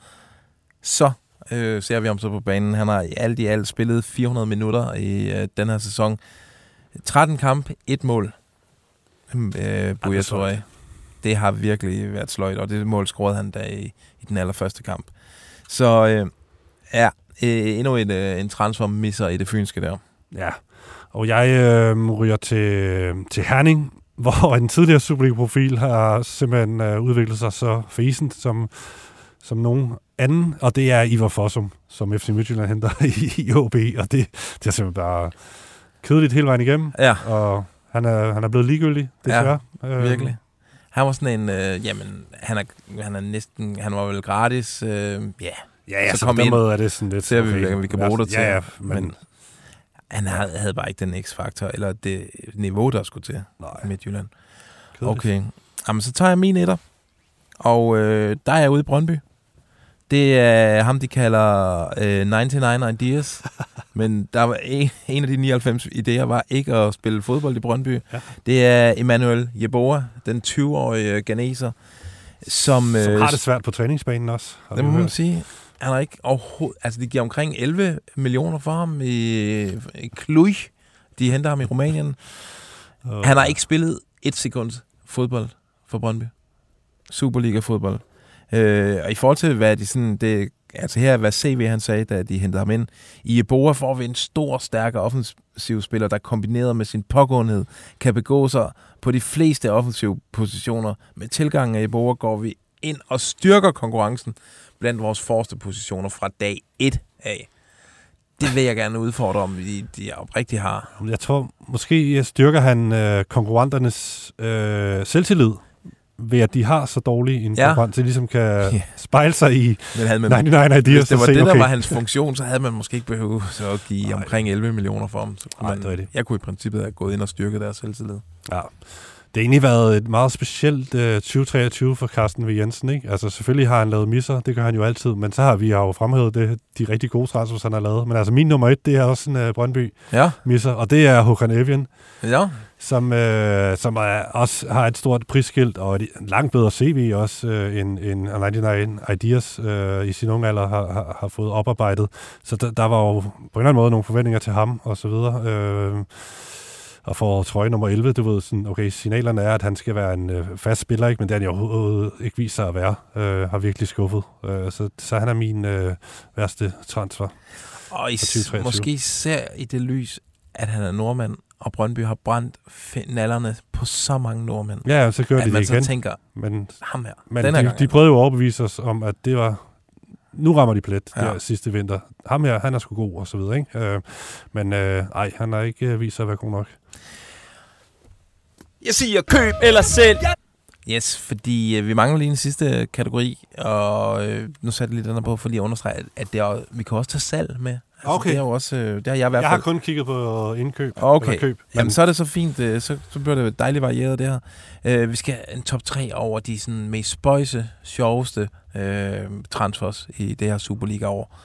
Så øh, ser vi ham så på banen. Han har i alt i alt spillet 400 minutter i øh, den her sæson. 13 kamp, et mål. Øh, Buya sløjt. Touré. Det har virkelig været sløjt, og det mål scorede han da i, i den allerførste kamp. Så øh, ja, øh, endnu en, øh, en transfer misser i det fynske der. Ja, og jeg øh, ryger til, til Herning, hvor en tidligere Superliga-profil har simpelthen øh, udviklet sig så fæsent som, som nogen anden, og det er Ivar Fossum, som FC Midtjylland henter i, i OB, og det, det er simpelthen bare kedeligt hele vejen igennem, Ja, og Han er, han er blevet ligegyldig, desværre. Ja, virkelig. Han var sådan en, øh, jamen, han er, han er næsten, han var vel gratis, øh, ja. Ja, ja, Så så, kom på den ind. måde er det sådan lidt... Ser vi, hvad vi kan bruge det til. Ja, ja, men, Men han havde, havde bare ikke den x-faktor, eller det niveau, der skulle til nej, i Midtjylland. kedeligt. Okay. Jamen, så tager jeg min etter. Og øh, der er jeg ude i Brøndby. Det er ham, de kalder øh, 99 Ideas. Men der var en, en af de 99 idéer var ikke at spille fodbold i Brøndby. Ja. Det er Emmanuel Jeboa, den 20-årige ganeser, som... Som øh, har det svært på træningsbanen også. det må man sige. Han har ikke overhovedet... Altså, de giver omkring 11 millioner for ham i, i Cluj. De henter ham i Rumænien. Og- Han har ikke spillet et sekund fodbold for Brøndby. Superliga-fodbold. Øh, og i forhold til, hvad de sådan... Det, altså her, hvad CV han sagde, da de hentede ham ind. I Eboa får vi en stor, stærk offensiv spiller, der kombineret med sin pågåenhed, kan begå sig på de fleste offensive positioner. Med tilgangen af Eboa går vi ind og styrker konkurrencen blandt vores forreste positioner fra dag 1 af. Det vil jeg gerne udfordre, om de, de oprigtigt har. Jeg tror, måske styrker han øh, konkurrenternes øh, selvtillid ved, at de har så dårlig en Ja. konkurrent, de ligesom kan Ja. spejle sig i Men havde man, 99 Ideas Hvis det var se, det, der okay, var hans funktion, så havde man måske ikke behøvet så at give Nej. omkring 11 millioner for ham. Så kunne Nej, man, det er rigtigt. jeg kunne i princippet have gået ind og styrket deres selvtillid. Ja. Det har egentlig været et meget specielt øh, 2023 for Carsten V. Jensen. Ikke? Altså selvfølgelig har han lavet misser, det gør han jo altid, men så har vi jo fremhævet det, de rigtig gode transfers, han har lavet. Men altså min nummer et, det er også en øh, Brøndby Ja, misser, og det er Håkan Evian, ja. som, øh, som er, også har et stort prisskilt og et langt bedre CV også, øh, end, end 99 Ideas øh, i sin unge alder har, har, har fået oparbejdet. Så der, der var jo på en eller anden måde nogle forventninger til ham og så videre. Øh, og for trøje nummer 11, du ved, sådan, okay, signalerne er, at han skal være en øh, fast spiller, ikke? men det har han jo overhovedet ikke vist sig at være. Øh, har virkelig skuffet. Øh, så, så han er min øh, værste transfer. Og is- 2023. måske især i det lys, at han er nordmand, og Brøndby har brændt nallerne på så mange nordmænd. Ja, så gør at de man det så igen. tænker, Men ham her, Men den de, gang. de prøvede jo at overbevise os om, at det var... Nu rammer de plet Ja. der sidste vinter. Ham her, han er sgu god, og så videre, ikke? Øh, men øh, ej, han har ikke øh, vist sig at være god nok. Jeg siger køb eller sælg. Yes, fordi øh, vi mangler lige en sidste kategori, og øh, nu satte jeg lidt den på, for lige at understrege, at- at det er, vi kan også tage salg med. Altså, Okay. Det er jo også, øh, det har jeg i hvert Jeg fald. har kun kigget på indkøb. Okay, Eller køb, men Jamen, så er det så fint. øh, Så, så bliver det dejligt varieret, det her. Øh, vi skal en top 3 over de sådan, mest spøjse, sjoveste øh, transfers i det her Superliga-år.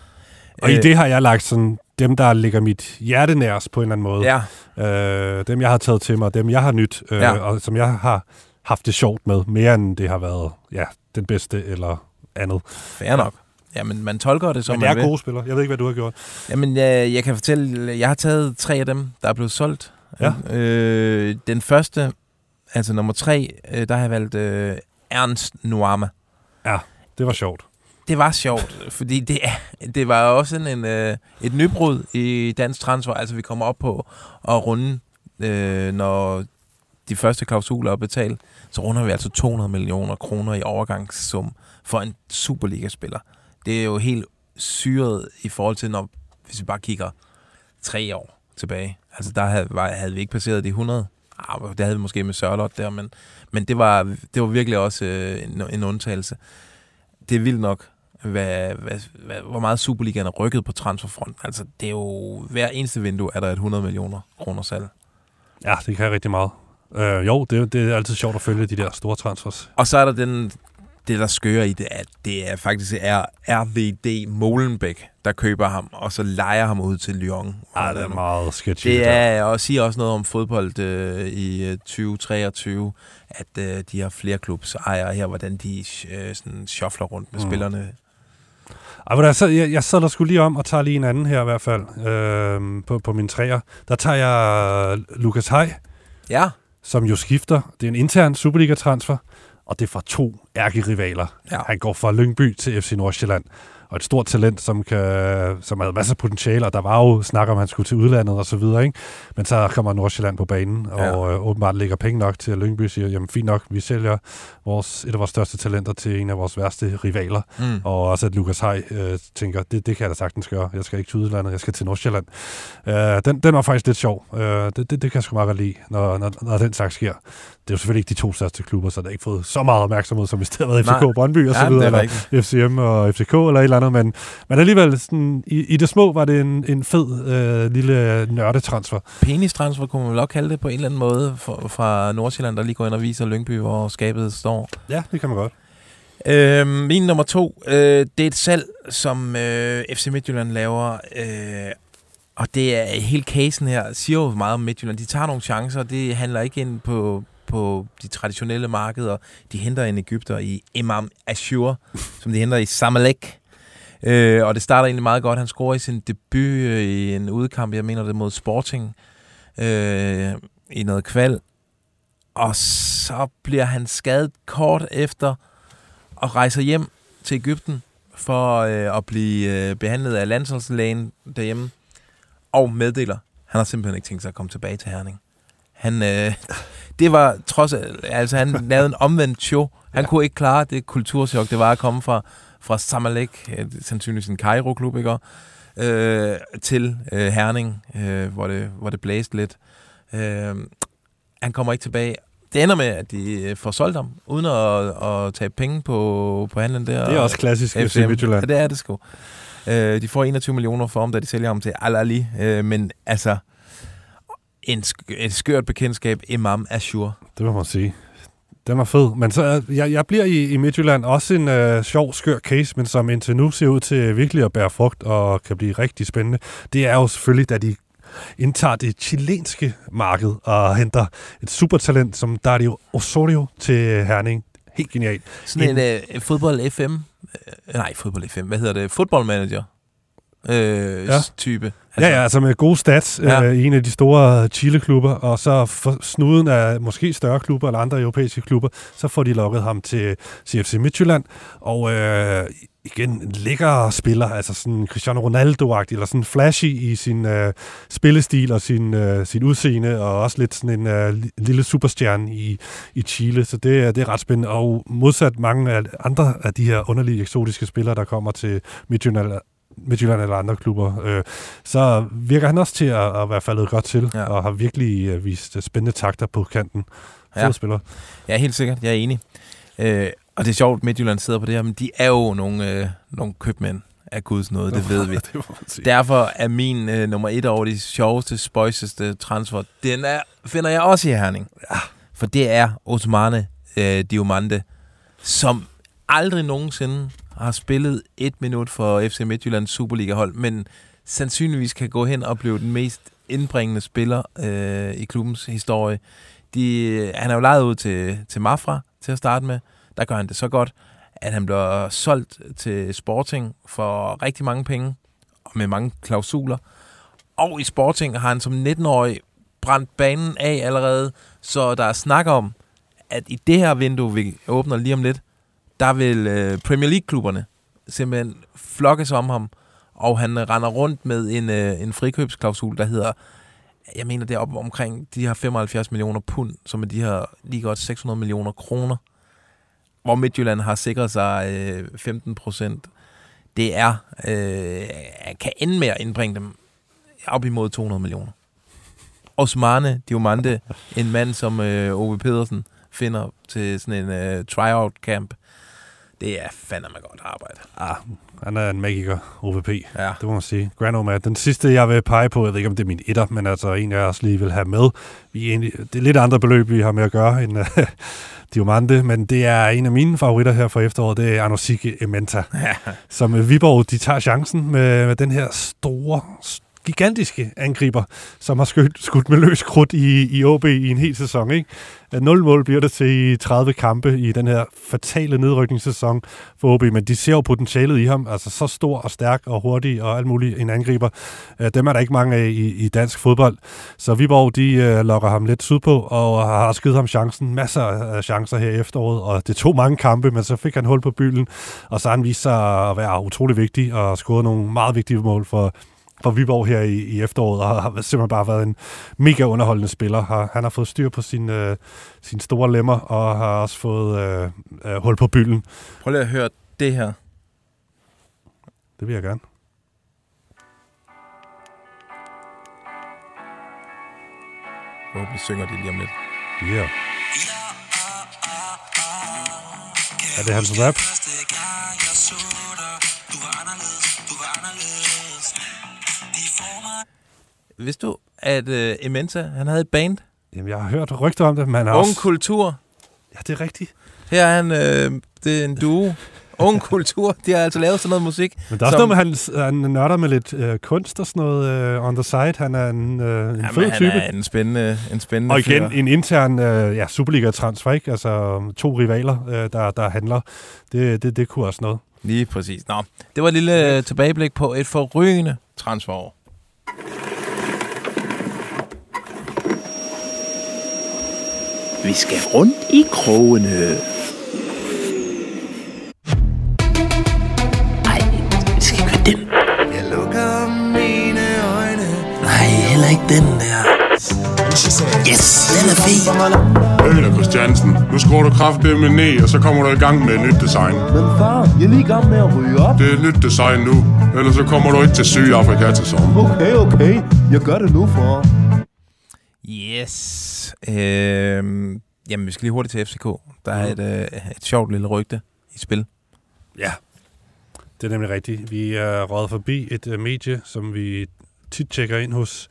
og i det har jeg lagt sådan dem, der ligger mit hjerte nærs på en eller anden måde. Ja, Øh, dem, jeg har taget til mig, dem, jeg har nyt, øh, ja. og som jeg har haft det sjovt med, mere end det har været ja, den bedste eller andet. fair nok. Jamen, man tolker det, som Men det man er vil. gode spillere. Jeg ved ikke, hvad du har gjort. Jamen, jeg, jeg kan fortælle, jeg har taget tre af dem, der er blevet solgt. Ja. Øh, den første, altså nummer tre, øh, der har jeg valgt øh, Ernst Nuama. Det var sjovt. Det var sjovt, fordi det, er- det var også sådan en, øh, et nybrud i dansk transfer. Altså, vi kommer op på at runde, øh, når de første klausuler er betalt, så runder vi altså 200 millioner kroner i overgangssum for en Superliga-spiller. Det er jo helt syret i forhold til, når, hvis vi bare kigger tre år tilbage. Altså, der havde, var, havde vi ikke passeret de 100. Ah, det havde vi måske med Sørlot der, men, men det, var, det var virkelig også øh, en, en undtagelse. Det er vildt nok, hvad, hvad, hvad, hvor meget Superligaen er rykket på transferfronten. Altså, det er jo hver eneste vindue, er der et 100 millioner kroner salg. Ja, det kan rigtig meget. Øh, jo, det, er- det er altid sjovt at følge de der store transfers. Og så er der den, det, der skører i det, at det er faktisk er RVD Molenbeek, der køber ham, og så leger ham ud til Lyon. Ja, det er meget sketchy. Det der. er og siger også noget om fodbold øh, i øh, 2023, at øh, de har flere klubs ejere her, hvordan de øh, sådan shuffler rundt med mm. Spillerne. Ej, ved du, så, jeg, jeg sadler skulle lige om og tager lige en anden her i hvert fald øh, på, på min træer. Der tager jeg Lukas Hej, Ja, som jo skifter. Det er en intern Superliga-transfer, og det er fra to ærkerivaler. Ja. Han går fra Lyngby til FC Nordsjælland. Og et stort talent, som, kan, som havde masser af potentiale, og der var jo snak om, at han skulle til udlandet og så videre, ikke? Men så kommer Nordsjælland på banen, og Ja. øh, åbenbart lægger penge nok til, at Lyngby siger, jamen fint nok, vi sælger vores, et af vores største talenter til en af vores værste rivaler, Mm. og også at Lukas Hej øh, tænker, det, det kan jeg da sagtens gøre. Jeg skal ikke til udlandet, jeg skal til Nordsjælland. Øh, den, den var faktisk lidt sjov. Øh, det, det, det kan jeg sgu meget godt lide, når, når, når den slags sker. Det er jo selvfølgelig ikke de to største klubber, så det har ikke fået så meget opmærksomhed, som hvis det havde været. FCK Brøndby og så videre, er eller rigtigt. FCM og FCK eller et eller andet, men, men alligevel sådan, i, i det små var det en, en fed øh, lille nørdetransfer. Penistransfer kunne man vel også kalde det på en eller anden måde for, fra Nordsjælland, der lige går ind og viser Lyngby, hvor skabet står. Ja, det kan man godt. Øh, min nummer to, øh, det er et salg, som øh, FC Midtjylland laver, øh, og det er hele casen her, siger jo meget om Midtjylland. De tager nogle chancer, det handler ikke ind på, på de traditionelle markeder. De henter en Ægypter i Imam Ashur, som de henter i Samalek. Øh, og det starter egentlig meget godt. Han scorer i sin debut øh, i en udkamp, jeg mener det mod Sporting, øh, i noget kval. Og så bliver han skadet kort efter, og rejser hjem til Ægypten for øh, at blive øh, behandlet af landsholdslægen derhjemme, og meddeler, han har simpelthen ikke tænkt sig at komme tilbage til Herning. Han, øh, det var trods alt, altså han lavede en omvendt show. Han ja. kunne ikke klare det kulturschok, det var at komme fra, fra Samalek, øh, sandsynligvis en Cairo-klub, ikke? Øh, til øh, Herning, øh, hvor, det, hvor det blæste lidt. Øh, han kommer ikke tilbage. Det ender med, at de øh, får solgt ham, uden at, at tage penge på, på handlen der. Det er også klassisk FC. Midtjylland. Ja, det er det sgu. Øh, de får 21 millioner for ham, da de sælger ham til Al-Ali. Øh, men altså, en sk- et skørt bekendtskab, Imam Ashur. Det må man sige. Den var fed. Men så, øh, jeg, jeg bliver i, i Midtjylland også en øh, sjov, skør case, men som indtil nu ser ud til virkelig at bære frugt og kan blive rigtig spændende. Det er jo selvfølgelig, da de indtager det chilenske marked og henter et supertalent som Dario Osorio til Herning. Helt genialt. Sådan en øh, fodbold FM. Øh, nej, fodbold FM. Hvad hedder det? Fodboldmanager. Øh, Ja. type. Altså, ja, ja, altså med gode stats ja. Øh, i en af de store Chile-klubber, og så for snuden af måske større klubber eller andre europæiske klubber, så får de lukket ham til CFC Midtjylland, og øh, igen, lækker spiller, altså sådan Cristiano Ronaldo-agtig, eller sådan flashy i sin øh, spillestil og sin, øh, sin udseende, og også lidt sådan en øh, li- lille superstjerne i, i Chile, så det, er- det er ret spændende, og modsat mange af andre af de her underlige eksotiske spillere, der kommer til Midtjylland, Midtjylland eller andre klubber, øh, så virker han også til at, at være faldet godt til, ja. Og har virkelig øh, vist øh, spændende takter på kanten. Fed Ja. spiller. Ja, helt sikkert. Jeg er enig. Øh, og det er sjovt, at Midtjylland sidder på det her, men de er jo nogle, øh, nogle købmænd af Guds nåde, det ved vi. det. Derfor er min øh, nummer et over de sjoveste, spøjseste transfer, den er, finder jeg også i Herning. Ja. For det er Osmane øh, Diomande, som aldrig nogensinde har spillet et minut for FC Midtjyllands Superliga-hold, men sandsynligvis kan gå hen og blive den mest indbringende spiller øh, i klubbens historie. De, han er jo lejet ud til, til Mafra til at starte med. Der gør han det så godt, at han bliver solgt til Sporting for rigtig mange penge, og med mange klausuler. Og i Sporting har han som 19-årig brændt banen af allerede, så der er snak om, at i det her vindue, vi åbner lige om lidt, der vil øh, Premier League-klubberne simpelthen flokkes om ham, og han render rundt med en, øh, en frikøbsklausul, der hedder, jeg mener det er op omkring de her 75 millioner pund, som er de her lige godt 600 millioner kroner, hvor Midtjylland har sikret sig øh, 15 procent. Det er, øh, kan ende med at indbringe dem op imod 200 millioner. Osmane Diomande, en mand som øh, Ove Pedersen finder til sådan en øh, tryout camp. Det er fandme godt arbejde. Ah, han er en magiker, OVP. Ja. Det må man sige. Grand Omad. Den sidste, jeg vil pege på, jeg ved ikke, om det er min etter, men altså en, jeg også lige vil have med. Vi er egentlig, det er lidt andre beløb, vi har med at gøre end uh, Diamante, men det er en af mine favoritter her for efteråret, det er Anosike Ementa. Ja. Som øh, Viborg, de tager chancen med, med den her store, gigantiske angriber, som har skudt, skudt med løs krudt i, i OB i en hel sæson. Ikke? Øh, Nul mål bliver det til i 30 kampe i den her fatale nedrykningssæson for OB, men de ser jo potentialet i ham, altså så stor og stærk og hurtig og alt muligt en angriber. Øh, dem er der ikke mange af i, i dansk fodbold, så Viborg de øh, lokker ham lidt sydpå og har skidt ham chancen, masser af chancer her i efteråret, og det tog mange kampe, men så fik han hul på bylden, og så har han vist sig at være utrolig vigtig og scoret nogle meget vigtige mål for, for Viborg her i, i efteråret, og har simpelthen bare været en mega underholdende spiller. Har, han har fået styr på sine, øh, sine store lemmer, og har også fået øh, øh, hul på bylden. Prøv lige at høre det her. Det vil jeg gerne. Forhåbentlig synger de lige om lidt. Ja. Yeah. Er det hans rap? Vidste du, at uh, Ementa, han havde et band? Jamen, jeg har hørt rygter om det, men han Ung også... Kultur. Ja, det er rigtigt. Her er han, øh, det er en duo. Ung Kultur, de har altså lavet sådan noget musik. Men der er også som- noget med, han, han nørder med lidt øh, kunst og sådan noget øh, on the side. Han er en, øh, en Jamen, fed han type. er en spændende, en spændende Og igen, fyr. en intern øh, ja, Superliga-transfer, ikke? Altså to rivaler, øh, der, der handler. Det, det, det kunne også noget. Lige præcis. Nå, det var et lille øh, tilbageblik på et forrygende transferår. Vi skal rundt i krogene. Ej, skal ikke den. Jeg lukker mine øjne. Nej, heller ikke den der. Yes, den er fed. Peter Christiansen, nu skruer du kraftedeme ned, og så kommer du i gang med et nyt design. Men far, jeg er lige i gang med at ryge op. Det er et nyt design nu, ellers så kommer du ikke til Sydafrika til sommer. Okay, okay. Jeg gør det nu, far. Yes. Øhm, jamen, vi skal lige hurtigt til FCK. Der er et, øh, et sjovt lille rygte i spil. Ja, det er nemlig rigtigt. Vi er røget forbi et uh, medie, som vi tit tjekker ind hos.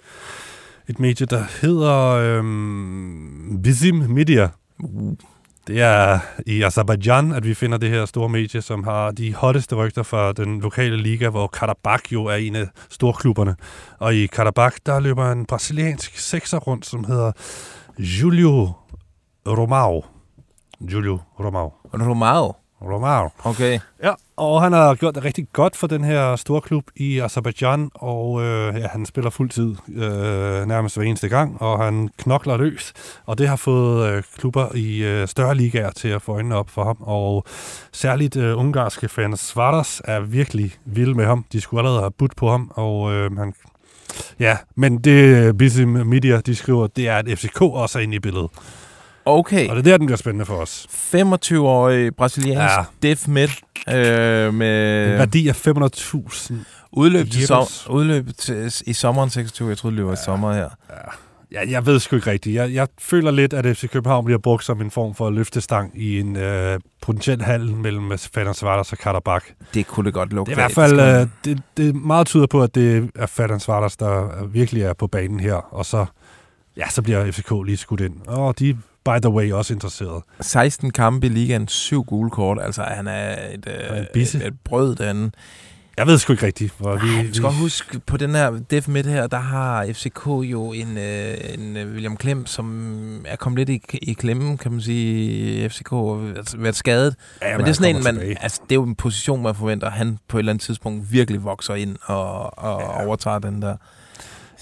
Et medie, der hedder øhm, Vizim Media. Det er i Azerbaijan, at vi finder det her store medie, som har de hotteste rygter fra den lokale liga, hvor Karabakh jo er en af storklubberne. Og i Karabakh, der løber en brasiliansk sekser rundt, som hedder Julio Romao. Julio Romao. Romao. Romao. Okay. Ja, og han har gjort det rigtig godt for den her store klub i Azerbaijan, og øh, ja, han spiller fuldtid øh, nærmest hver eneste gang, og han knokler løs, og det har fået øh, klubber i øh, større ligaer til at få øjnene op for ham, og særligt øh, ungarske fans Svartas er virkelig vilde med ham. De skulle allerede have budt på ham, og øh, han Ja, men det Bisim Media, de skriver, det er, at FCK også er inde i billedet. Okay. Og det er der, den bliver spændende for os. 25-årig brasiliansk Ja. ja. death metal øh, En med værdi af 500.000 udløb, til som, udløb til, i sommeren 26. Jeg troede, det var i sommer her. Ja, jeg ved sgu ikke rigtigt. Jeg, jeg føler lidt, at FC København bliver brugt som en form for løftestang i en øh, potentiel handel mellem Svartas og Karabakh. Det kunne det godt lukke Det er i hvert fald øh, det, det meget tyder på, at det er Svartas, der virkelig er på banen her. Og så, ja, så bliver FCK lige skudt ind. Og de by the way, også interesserede. 16 kampe i ligaen, syv gule kort. Altså, han er et, øh, et, et brød derinde. Jeg ved sgu ikke rigtigt, hvor vi... Ej, du skal godt huske, på den her Def Midt her, der har FCK jo en, øh, en øh, William Klem, som er kommet lidt i, i klemme, kan man sige, i FCK, altså været skadet. Ja, Men det er sådan en, man, tilbage. altså, det er jo en position, man forventer, at han på et eller andet tidspunkt virkelig vokser ind og, og ja. overtager den der.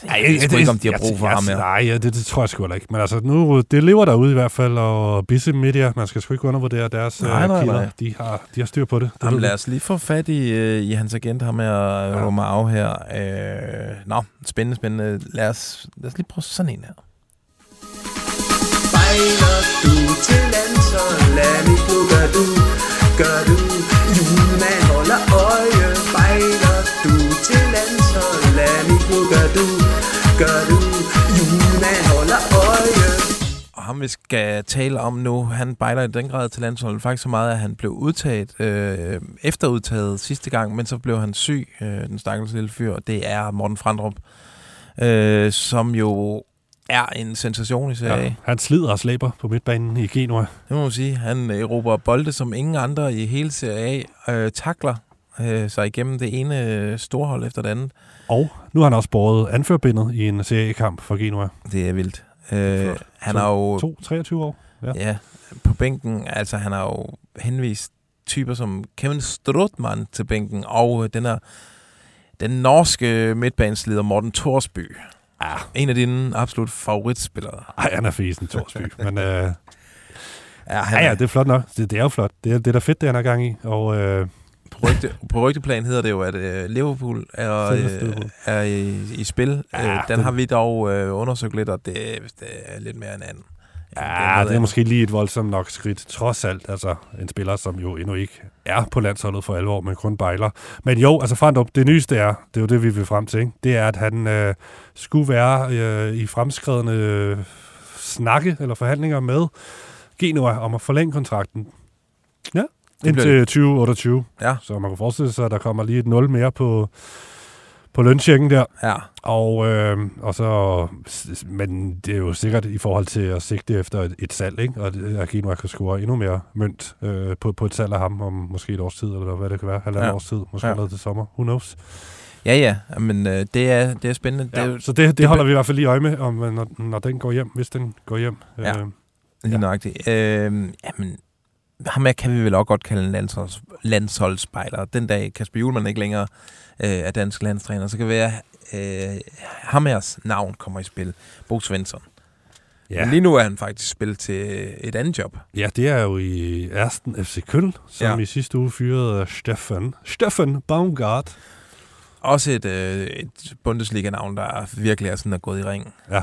Ej, jeg ved sgu ikke, om de har brug for jeg, ham her. Nej, ja, det, det tror jeg sgu heller ikke. Men altså, nu, det lever derude i hvert fald, og Bisse Media, man skal sgu ikke undervurdere deres Nej, øh, nej, kilder. nej. De har, de har styr på det. det Jamen, ved lad os lige få fat i, øh, i hans agent, ham her, ja. Romao her. Øh, nå, spændende, spændende. Lad os, lad os lige prøve sådan en her. Bejler du til landsholdet, nu gør du, gør du. Julemand holder øje, bejler du til landsholdet, nu gør du, gør du. Julemand holder øje. Og ham vi skal tale om nu, han bejler i den grad til landsholdet. Faktisk så meget, at han blev udtaget, øh, efterudtaget sidste gang, men så blev han syg, øh, den stakkels lille fyr. og Det er Morten Frandrup, øh, som jo er en sensation i Serie. Ja, han slider og slæber på midtbanen i Genua. Det må man sige. Han erobrer bolde, som ingen andre i hele Serie A øh, takler. øh, sig igennem det ene øh, storhold efter det andet. Og nu har han også båret anførbindet i en seriekamp for Genua. Det er vildt. Øh, han har jo... To, 23 år. Ja. Ja, på bænken, altså han har jo henvist typer som Kevin Strutman til bænken, og øh, den, her, den norske midtbanesleder Morten Torsby. Ja. En af dine absolut favoritspillere. Ej, han er fisen, Torsby. Men øh, Ja, han ja, ja, er, det er flot nok. Det, det er jo flot. Det er, det er da fedt, det han er gang i. Og øh, på, rygte, på rygteplan hedder det jo, at øh, Liverpool er, øh, er i, i spil. Ja, øh, den det- har vi dog øh, undersøgt lidt, og det, det er lidt mere end anden. ja, det er måske lige et voldsomt nok skridt, trods alt. Altså, en spiller, som jo endnu ikke er på landsholdet for alvor, men kun bejler. Men jo, altså Frandrup, det nyeste er, det er jo det, vi vil frem til, ikke? det er, at han øh, skulle være øh, i fremskredende øh, snakke eller forhandlinger med Genua om at forlænge kontrakten. Ja, indtil 2028. Ja, Så man kan forestille sig, at der kommer lige et 0 mere på, på løntjekken der. ja. Og, øh, og så, men det er jo sikkert i forhold til at sigte efter et, et salg, ikke? og det- Genua kan score endnu mere mønt øh, på, på et salg af ham om måske et års tid, eller hvad det kan være, halvandet Ja. års tid, måske Ja. noget til sommer, who knows. Ja, ja, men øh, det, er, det er spændende. Ja. Det er så det, det holder vi i hvert fald lige øje med, om, øh, når, når den går hjem, hvis den går hjem. Ja. Øh, lige Ja. nøjagtigt. Øh, jamen, ham her kan vi vel også godt kalde en landsholds, landsholdsspejler. Den dag Kasper Julemand ikke længere øh, er dansk landstræner, så kan det være, øh, ham hers navn kommer i spil. Bo Svensson. Ja. Men lige nu er han faktisk spillet til et andet job. ja, det er jo i Ersten FC Køln, som Ja. i sidste uge fyrede Steffen, Steffen Baumgart. Også et, øh, et Bundesliga-navn, der virkelig er sådan er gået i ring. Ja.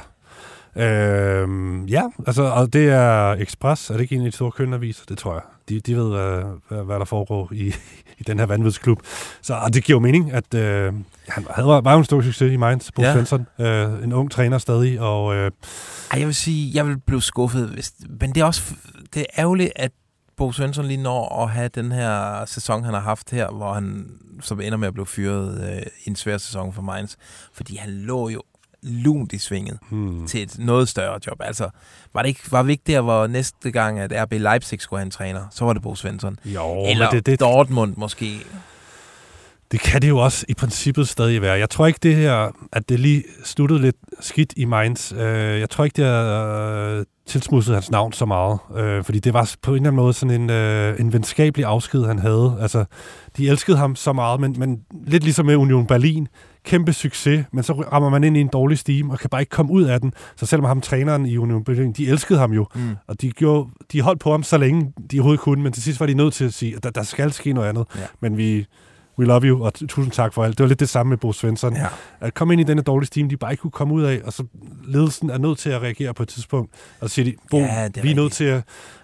Øhm, ja, altså, og det er Express. Er det ikke en af de store kønnenaviser? Det tror jeg. De, de ved, hvad, hvad, hvad der foregår i, i den her vanvidsklub. Så og det giver jo mening, at øh, han havde, var jo en stor succes i Mainz, Bo Ja. Svensson. Øh, en ung træner stadig, og øh, Ej, jeg vil sige, jeg vil blive skuffet. Hvis, men det er også det er ærgerligt, at Bo Svensson lige når at have den her sæson, han har haft her, hvor han så ender med at blive fyret øh, i en svær sæson for Mainz. Fordi han lå jo lunt i svinget hmm, til et noget større job. Altså, var, det ikke, var vi ikke der, hvor næste gang, at RB Leipzig skulle have en træner, så var det Bo Svensson. jo, Eller det, det, Dortmund måske. Det kan det jo også i princippet stadig være. Jeg tror ikke det her, at det lige sluttede lidt skidt i Mainz. Øh, jeg tror ikke, det har øh, tilsmudset hans navn så meget. Øh, fordi det var på en eller anden måde sådan en, en venskabelig afsked, han havde. Altså, de elskede ham så meget, men, men lidt ligesom med Union Berlin. Kæmpe succes, men så rammer man ind i en dårlig stime og kan bare ikke komme ud af den. Så selvom ham træneren i Union Berlin, de elskede ham jo. Mm. Og de, gjorde, de holdt på ham så længe de overhovedet kunne, men til sidst var de nødt til at sige, at der, der skal ske noget andet. Ja. Men vi, we love you, og tusind tak for alt. Det var lidt det samme med Bo Svensson. Ja. At komme ind i denne dårlige stime, de bare ikke kunne komme ud af, og så ledelsen er nødt til at reagere på et tidspunkt, og så siger de, Bo, Ja, er vi er nødt rigtigt. til at,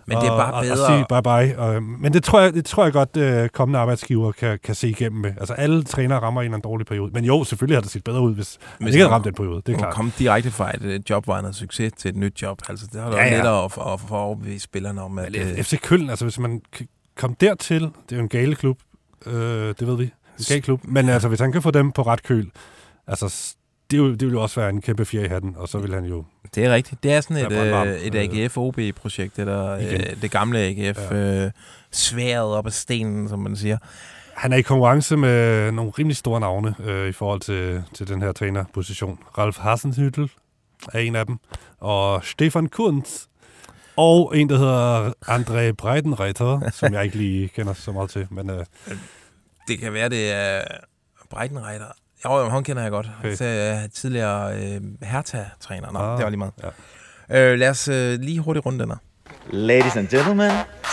Men det er bare bedre. at sige bye bye. Og, men det tror jeg, det tror jeg godt, øh, kommende arbejdsgiver kan, kan se igennem med. Altså alle trænere rammer en eller anden dårlig periode. Men jo, selvfølgelig har det set bedre ud, hvis man Hvis ikke havde ramt den periode. Det er klart. komme direkte fra et øh, job, hvor han havde succes, til et nyt job. Altså, det har da Ja, ja, lettere at, at, at få overbevist spillerne om, at... Men øh, FC Køln, altså hvis man komme dertil, det er jo en gale klub, øh, det ved vi, en gale klub, men altså hvis han kan få dem på ret køl, altså det, jo, det vil jo også være en kæmpe fjer i hatten, og så vil han jo... Det er rigtigt. Det er sådan et, øh, et AGF-OB-projekt, det der Igen. øh, det gamle AGF, ja. øh, sværet op af stenen, som man siger. Han er i konkurrence med nogle rimelig store navne øh, i forhold til, til den her trænerposition. Ralf Hasenhüttel er en af dem, og Stefan Kunz, og en, der hedder André Breitenreiter, som jeg ikke lige kender så meget til, men øh, Det kan være, det er Breitenreiter. Jo, jo, ham kender jeg godt. Okay. Så er tidligere øh, Hertha-træner. Nå, Ah, det var lige meget. ja. Øh, lad os øh, lige hurtigt runde den her. Ladies and gentlemen,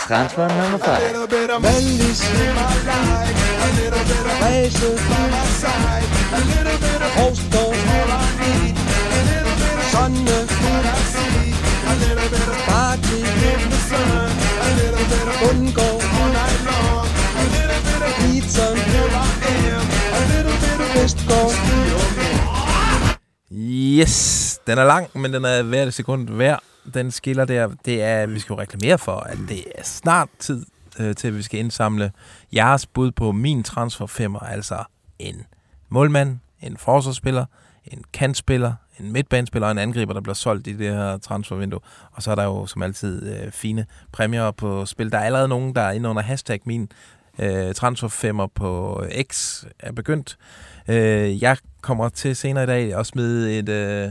transfer number five. Mallis Rejse Hovstor Sonne Party Yes, den er lang, men den er hver sekund hver. Den skiller der. Det er, vi skal jo reklamere for, at det er snart tid øh, til, at vi skal indsamle jeres bud på min transfer femmer, altså en målmand, en forsvarsspiller, en kantspiller, en midtbanespiller og en angriber, der bliver solgt i det her transfervindue. Og så er der jo som altid øh, fine præmier på spil. Der er allerede nogen, der er inde under hashtag min Øh, transferfemmer på X er begyndt. Øh, jeg kommer til senere i dag at smide et, øh,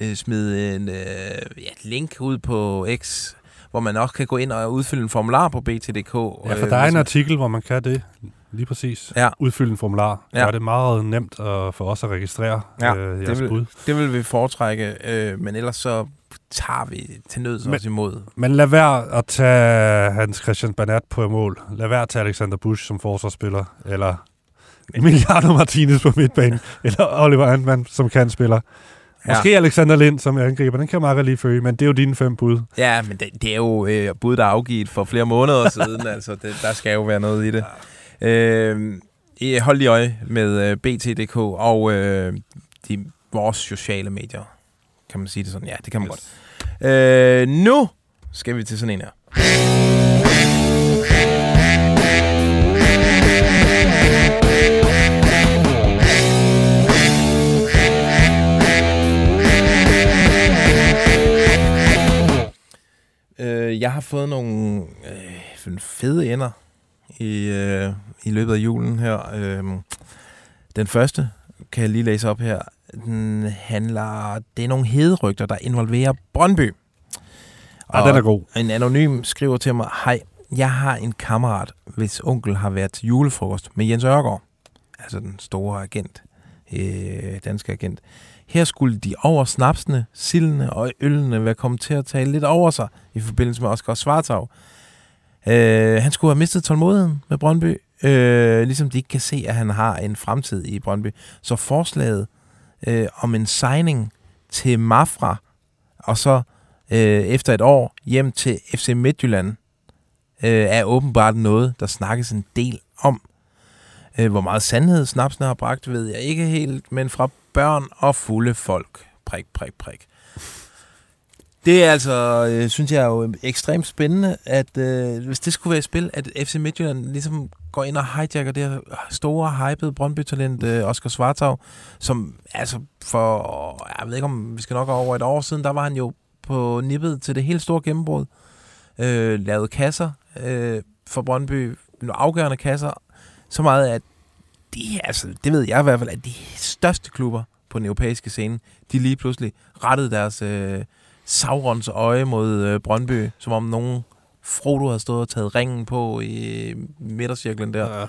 øh, smide en, øh, ja, et link ud på X, hvor man også kan gå ind og udfylde en formular på BT.dk. Ja, for der er en artikel, hvor man kan det. Lige præcis. Ja. Udfylde en formular. Ja. Gør det meget nemt uh, for os at registrere Ja, øh, det jeres vil- bud. Det vil vi foretrække, øh, men ellers så tager vi til nøds Men- også imod. Men lad være at tage Hans Christian Bernat på mål. Lad være at tage Alexander Busch som forsvarsspiller. Eller Emiliano Martinez på midtbanen. eller Oliver Antmann som kantspiller. Måske ja. Alexander Lind som angriber. Den kan Marker lige følge, men det er jo dine fem bud. Ja, men det, det er jo øh, bud, der er afgivet for flere måneder siden. altså, det, der skal jo være noget i det. Øh, I- hold lige øje med øh, BT.dk og øh, de, vores sociale medier. Kan man sige det sådan? Ja, det kan man yes. godt. Øh, nu skal vi til sådan en her. Øh, jeg har fået nogle øh, fede ender i, øh, i løbet af julen her. Øh, den første kan jeg lige læse op her. Den handler... Det er nogle hedrygter, der involverer Brøndby. Ja, den er god. En anonym skriver til mig, Hej, jeg har en kammerat, hvis onkel har været til julefrokost med Jens Ørgaard. Altså den store agent. Øh, danske agent. Her skulle de over snapsene, sildene og ølene være kommet til at tale lidt over sig i forbindelse med Oscar Svartov. Øh, han skulle have mistet tålmodigheden med Brøndby, øh, ligesom de ikke kan se, at han har en fremtid i Brøndby. Så forslaget øh, om en signing til Mafra, og så øh, efter et år hjem til FC Midtjylland, øh, er åbenbart noget, der snakkes en del om. Øh, hvor meget sandhed snapsene har bragt, ved jeg ikke helt, men fra børn og fulde folk. Prik, prik, prik. Det er altså, øh, synes jeg er jo ekstremt spændende, at øh, hvis det skulle være et spil, at FC Midtjylland ligesom går ind og hijacker det her store, hypede Brøndby-talent, øh, Oscar Svartov, som altså for, jeg ved ikke om vi skal nok over et år siden, der var han jo på nippet til det helt store gennembrud. Øh, lavede kasser øh, for Brøndby, nogle afgørende kasser, så meget at de, altså, det ved jeg i hvert fald, at de største klubber på den europæiske scene, de lige pludselig rettede deres øh, Saurons øje mod øh, Brøndby, som om nogen Frodo havde stået og taget ringen på i midtercirklen der. Ja.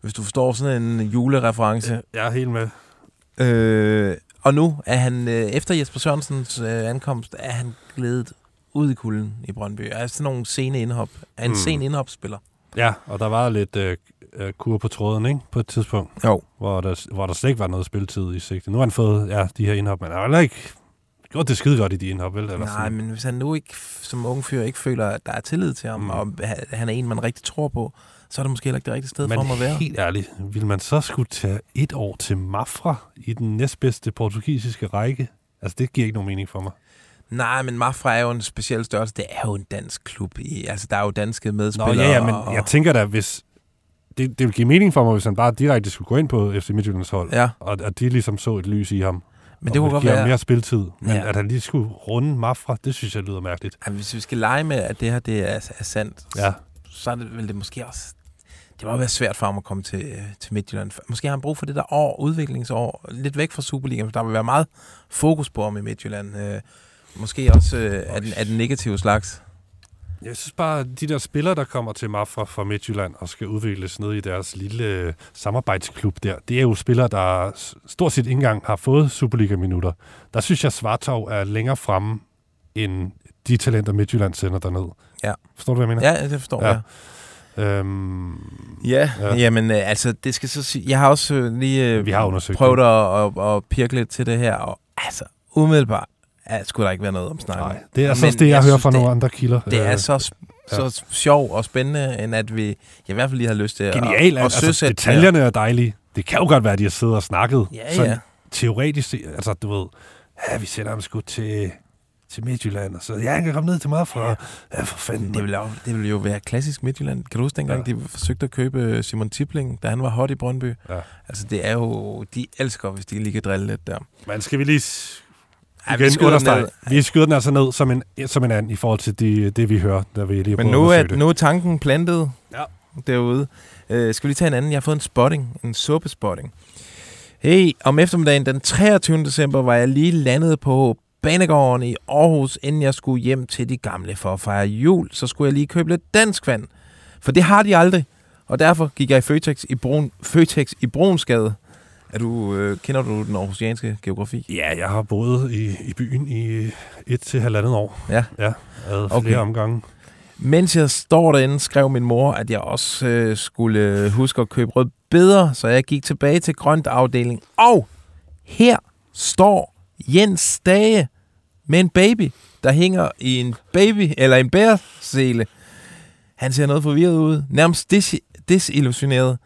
Hvis du forstår sådan en julereference. Jeg er helt med. Øh, og nu er han, øh, efter Jesper Sørensens øh, ankomst, er han glædet ud i kulden i Brøndby. Er sådan nogle sene indhop. Er en mm. sen indhopspiller. Ja, og der var lidt øh, øh, kur på tråden, ikke? På et tidspunkt. Jo. Hvor der, hvor der slet ikke var noget spilletid i sigte. Nu har han fået ja, de her indhop, men han har ikke gjort det skide godt i de indhop, vel? Eller Nej, men hvis han nu ikke, som ung fyr ikke føler, at der er tillid til ham, Mm. og ha- han er en, man rigtig tror på, så er det måske heller ikke det rigtige sted men for ham at være. helt ærligt, vil man så skulle tage et år til Mafra i den næstbedste portugisiske række? Altså, det giver ikke nogen mening for mig. Nej, men Mafra er jo en speciel størrelse. Det er jo en dansk klub. I, altså, der er jo danske Nå, medspillere. ja, ja, men og, jeg tænker da, hvis... Det, det vil give mening for mig, hvis han bare direkte skulle gå ind på FC Midtjyllands hold, Ja. og at de ligesom så et lys i ham. Men det kunne godt være- mere spiltid. Men Ja. at han lige skulle runde Mafra, det synes jeg lyder mærkeligt. Ja, hvis vi skal lege med, at det her det er, er sandt, Ja. så er det, vil det måske også... Det må være svært for ham at komme til, øh, til Midtjylland. Måske har han brug for det der år, udviklingsår, lidt væk fra Superligaen, for der vil være meget fokus på ham i Midtjylland. Øh, måske også øh, af, den, af den negative slags. Jeg synes bare, at de der spillere, der kommer til Mafra fra Midtjylland og skal udvikles ned i deres lille øh, samarbejdsklub der, det er jo spillere, der stort set ikke engang har fået Superliga-minutter. Der synes jeg, Svartov er længere fremme end de talenter, Midtjylland sender derned. Ja. Forstår du, hvad jeg mener? Ja, det forstår jeg. Øhm, Ja, Ja. ja. jamen øh, altså, det skal så sige, jeg har også øh, lige øh, Vi har prøvet at, at, at pirke lidt til det her, og altså, umiddelbart ja, skulle der ikke være noget om snakken. Nej, det er altså også det, jeg, hører fra nogle andre kilder. Det er Øh, så, så sjov og spændende, end at vi jeg i hvert fald lige har lyst til at, Genial, at, altså, søsætte detaljerne er dejlige. Det kan jo godt være, at de har siddet og snakket. Ja, sådan ja. Teoretisk, altså du ved, ja, vi sender ham sgu til, til Midtjylland, og så, ja, han kan komme ned til mig fra, ja, for fanden. Det vil, jo, det vil jo være klassisk Midtjylland. Kan du huske dengang, ja. de forsøgte at købe Simon Tipling, da han var hot i Brøndby? Ja. Altså, det er jo... De elsker, hvis de lige kan drille lidt der. Men skal vi lige Ja, vi igen skyder den understrege, ned. vi skyder den altså ned som en, som en anden i forhold til de, det, vi hører, da vi lige Men nu er, det. nu er tanken plantet. Ja. derude. Øh, skal vi lige tage en anden? Jeg har fået en spotting, en suppespotting. Hey, om eftermiddagen den 23. december var jeg lige landet på Banegården i Aarhus, inden jeg skulle hjem til de gamle for at fejre jul. Så skulle jeg lige købe lidt dansk vand. For det har de aldrig. Og derfor gik jeg i Føtex i, Brun, Føtex i Brunsgade. Er du, øh, kender du den aarhusianske geografi? Ja, jeg har boet i, i byen i et til halvandet år. Ja. Ja, ad flere Okay. omgange. Mens jeg står derinde, skrev min mor, at jeg også øh, skulle huske at købe rød bedre, så jeg gik tilbage til grønt afdeling. Og her står Jens Stage med en baby, der hænger i en baby eller en bærsele. Han ser noget forvirret ud, nærmest dis- desillusioneret.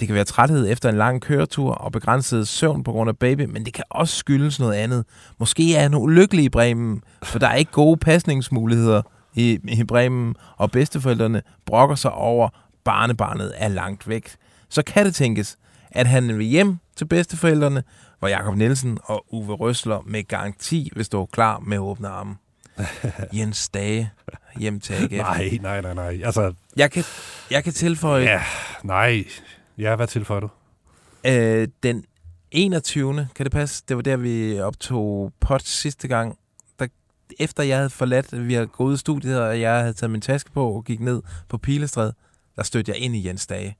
Det kan være træthed efter en lang køretur og begrænset søvn på grund af baby, men det kan også skyldes noget andet. Måske er han ulykkelig i Bremen, for der er ikke gode pasningsmuligheder i, i Bremen, og bedsteforældrene brokker sig over, barnebarnet er langt væk. Så kan det tænkes, at han vil hjem til bedsteforældrene, hvor Jakob Nielsen og Uwe Røsler med garanti vil stå klar med åbne arme. Jens Dage hjem til AGF. Nej, nej, nej, nej. Altså, Jeg kan, jeg kan tilføje, ja, nej. Ja, hvad tilføjer du? Øh, den 21. Kan det passe? Det var der, vi optog pot sidste gang. Der, efter jeg havde forladt, vi havde gået ud i studiet, og jeg havde taget min taske på og gik ned på Pilestræd, der stødte jeg ind i Jens Dage.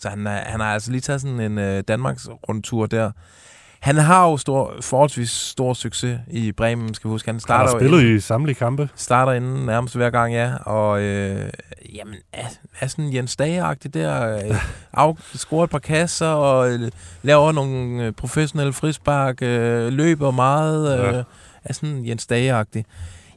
Så han, han har altså lige taget sådan en øh, Danmarks rundtur der. Han har jo stor, forholdsvis stor succes i Bremen, skal vi huske. Han Han starter har jo spillet inden- i samtlige kampe. starter inden nærmest hver gang, ja. Og øh, jamen, er, er sådan Jens Dage-agtig der. Øh, af, scorer et par kasser og øh, laver nogle øh, professionelle frispark, øh, løber meget. Øh, Ja. Er sådan Jens Dage-agtig.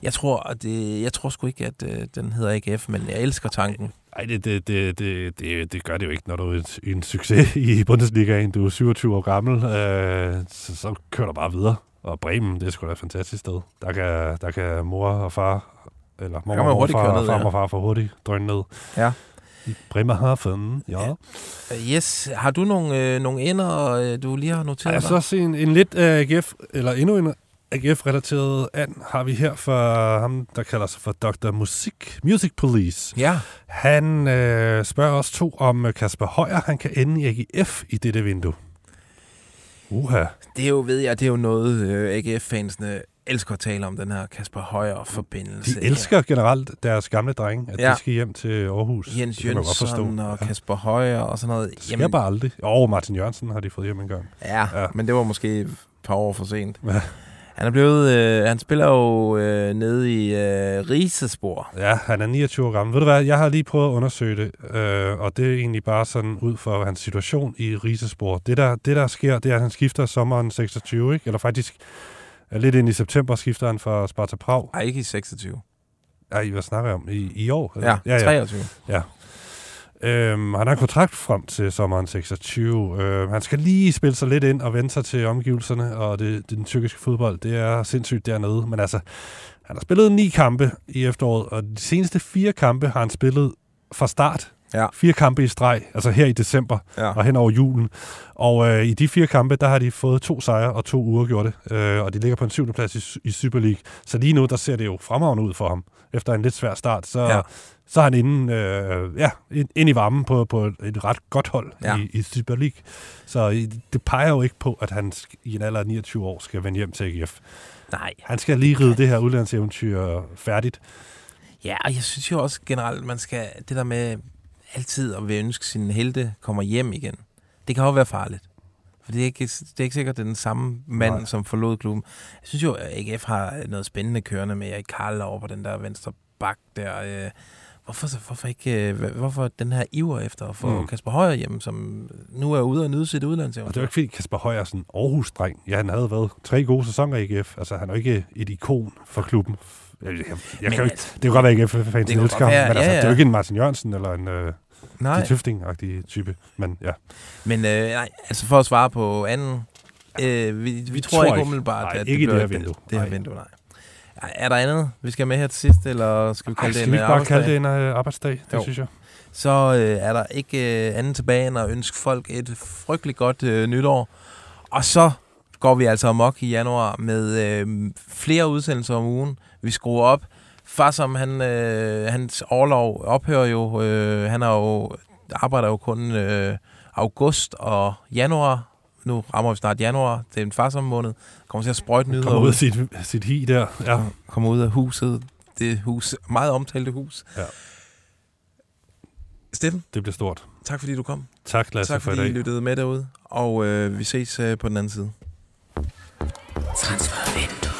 Jeg tror, at det, jeg tror sgu ikke, at øh, den hedder AGF, men jeg elsker tanken. Nej, det, det, det, det, det, det gør det jo ikke, når du er en, en succes i Bundesligaen. Du er 27 år gammel, øh, så, så kører du bare videre. Og Bremen, det er sgu da et fantastisk sted. Der kan, der kan mor og far, eller mor kan man og far, køre ned, far ja. og far for hurtigt drøne ned. Ja. I Bremerhaven, ja. Øh, Yes, har du nogle, øh, nogle ender, øh, du lige har noteret Ja, dig? så også en, en lidt uh, AGF, eller endnu en AGF-relateret and har vi her for ham, der kalder sig for Dr. Musik, Music Police. Ja, Han øh, spørger os to, om øh, Kasper Højer han kan ende i AGF i dette vindue. Uha. det er jo, ved jeg, det er jo noget, øh, AGF-fansene elsker at tale om, den her Kasper Højer-forbindelse. De elsker generelt deres gamle drenge, at Ja. ja. de skal hjem til Aarhus. Jens. Jønsson og Ja. Kasper Højer og sådan noget. Det sker bare aldrig. Og Martin Jørgensen har de fået hjem en gang. ja, ja, Ja. men det var måske et par år for sent. Ja. Han er blevet, øh, han spiller jo øh, nede i øh, Risespor. Ja, han er 29 år gammel. Ved du hvad, jeg har lige prøvet at undersøge det, øh, og det er egentlig bare sådan ud for hans situation i Risespor. Det der, det der sker, det er, at han skifter sommeren 26, ikke? Eller faktisk lidt ind i september skifter han fra Sparta Prag. Ej, ikke i 26. Ej, hvad snakker jeg om? I, i år? Ja, ja, 23. Øhm, han har kontrakt frem til sommeren 26. Øh, han skal lige spille sig lidt ind og vende sig til omgivelserne, og det, det den tyrkiske fodbold, det er sindssygt dernede. Men altså, han har spillet ni kampe i efteråret, og de seneste fire kampe har han spillet fra start. Ja. Fire kampe i streg, altså her i december Ja. og hen over julen. Og øh, i de fire kampe, der har de fået to sejre og to uafgjorte, øh, og de ligger på en syvende plads i, i Super League. Så lige nu, der ser det jo fremragende ud for ham. Efter en lidt svær start, så, Ja. Så er han inde, øh, ja, ind, i varmen på, på et ret godt hold Ja. i, i Super League. Så det peger jo ikke på, at han i en alder af 29 år skal vende hjem til AGF. Nej. Han skal lige ride det her udlandseventyr færdigt. Ja, og jeg synes jo også generelt, man skal, det der med altid at ønske sin helte kommer hjem igen, det kan jo være farligt. For det er ikke, det er ikke sikkert, det er den samme mand, Nej. som forlod klubben. Jeg synes jo, at AGF har noget spændende kørende med Erik Karl over på den der venstre bak der. Øh, hvorfor, så- hvorfor, ikke, øh, hvorfor den her iver efter at få mm. Kasper Højer hjem, som nu er ude og nyde sit Og det er jo ikke fordi Kasper Højer er sådan en Aarhus-dreng. Ja, han havde været tre gode sæsoner i AGF. Altså, han er jo ikke et ikon for klubben. Jeg, jeg, jeg Men kan jo ikke, altså, det kan godt være, at det kan elsker ham, men altså, ja, det er jo ja. ikke en Martin Jørgensen eller en øh, Nej. Tøfting-agtig type. Men ja, Men øh, nej, altså for at svare på anden, øh, vi, vi, vi tror, tror ikke ikke. umiddelbart, Nej, at ikke i bliver det her vindue. Det her Nej. vindue, nej. Ej, Er der andet, vi skal med her til sidst, eller skal vi Ej, kalde det skal en vi øh, ikke bare kalde det en øh, arbejdsdag? Det Jo. synes jeg. Så øh, er der ikke øh, andet tilbage end at ønske folk et frygteligt godt øh, nytår. Og så går vi altså amok i januar med øh, flere udsendelser om ugen. Vi skruer op. Far som han, øh, hans overlov ophører jo. Øh, han har jo arbejder jo kun øh, august og januar. Nu rammer vi snart januar. Det er en farsom måned. Kommer til at sprøjte ned. Kommer ud af sit, sit hi der. Ja. Kommer ud af huset. Det hus, meget omtalte hus. Ja. Steffen? Det bliver stort. Tak fordi du kom. Tak, Lasse, tak, for i dag. Tak fordi I lyttede med derude. Og øh, vi ses øh, på den anden side. Transfer Transfervindue.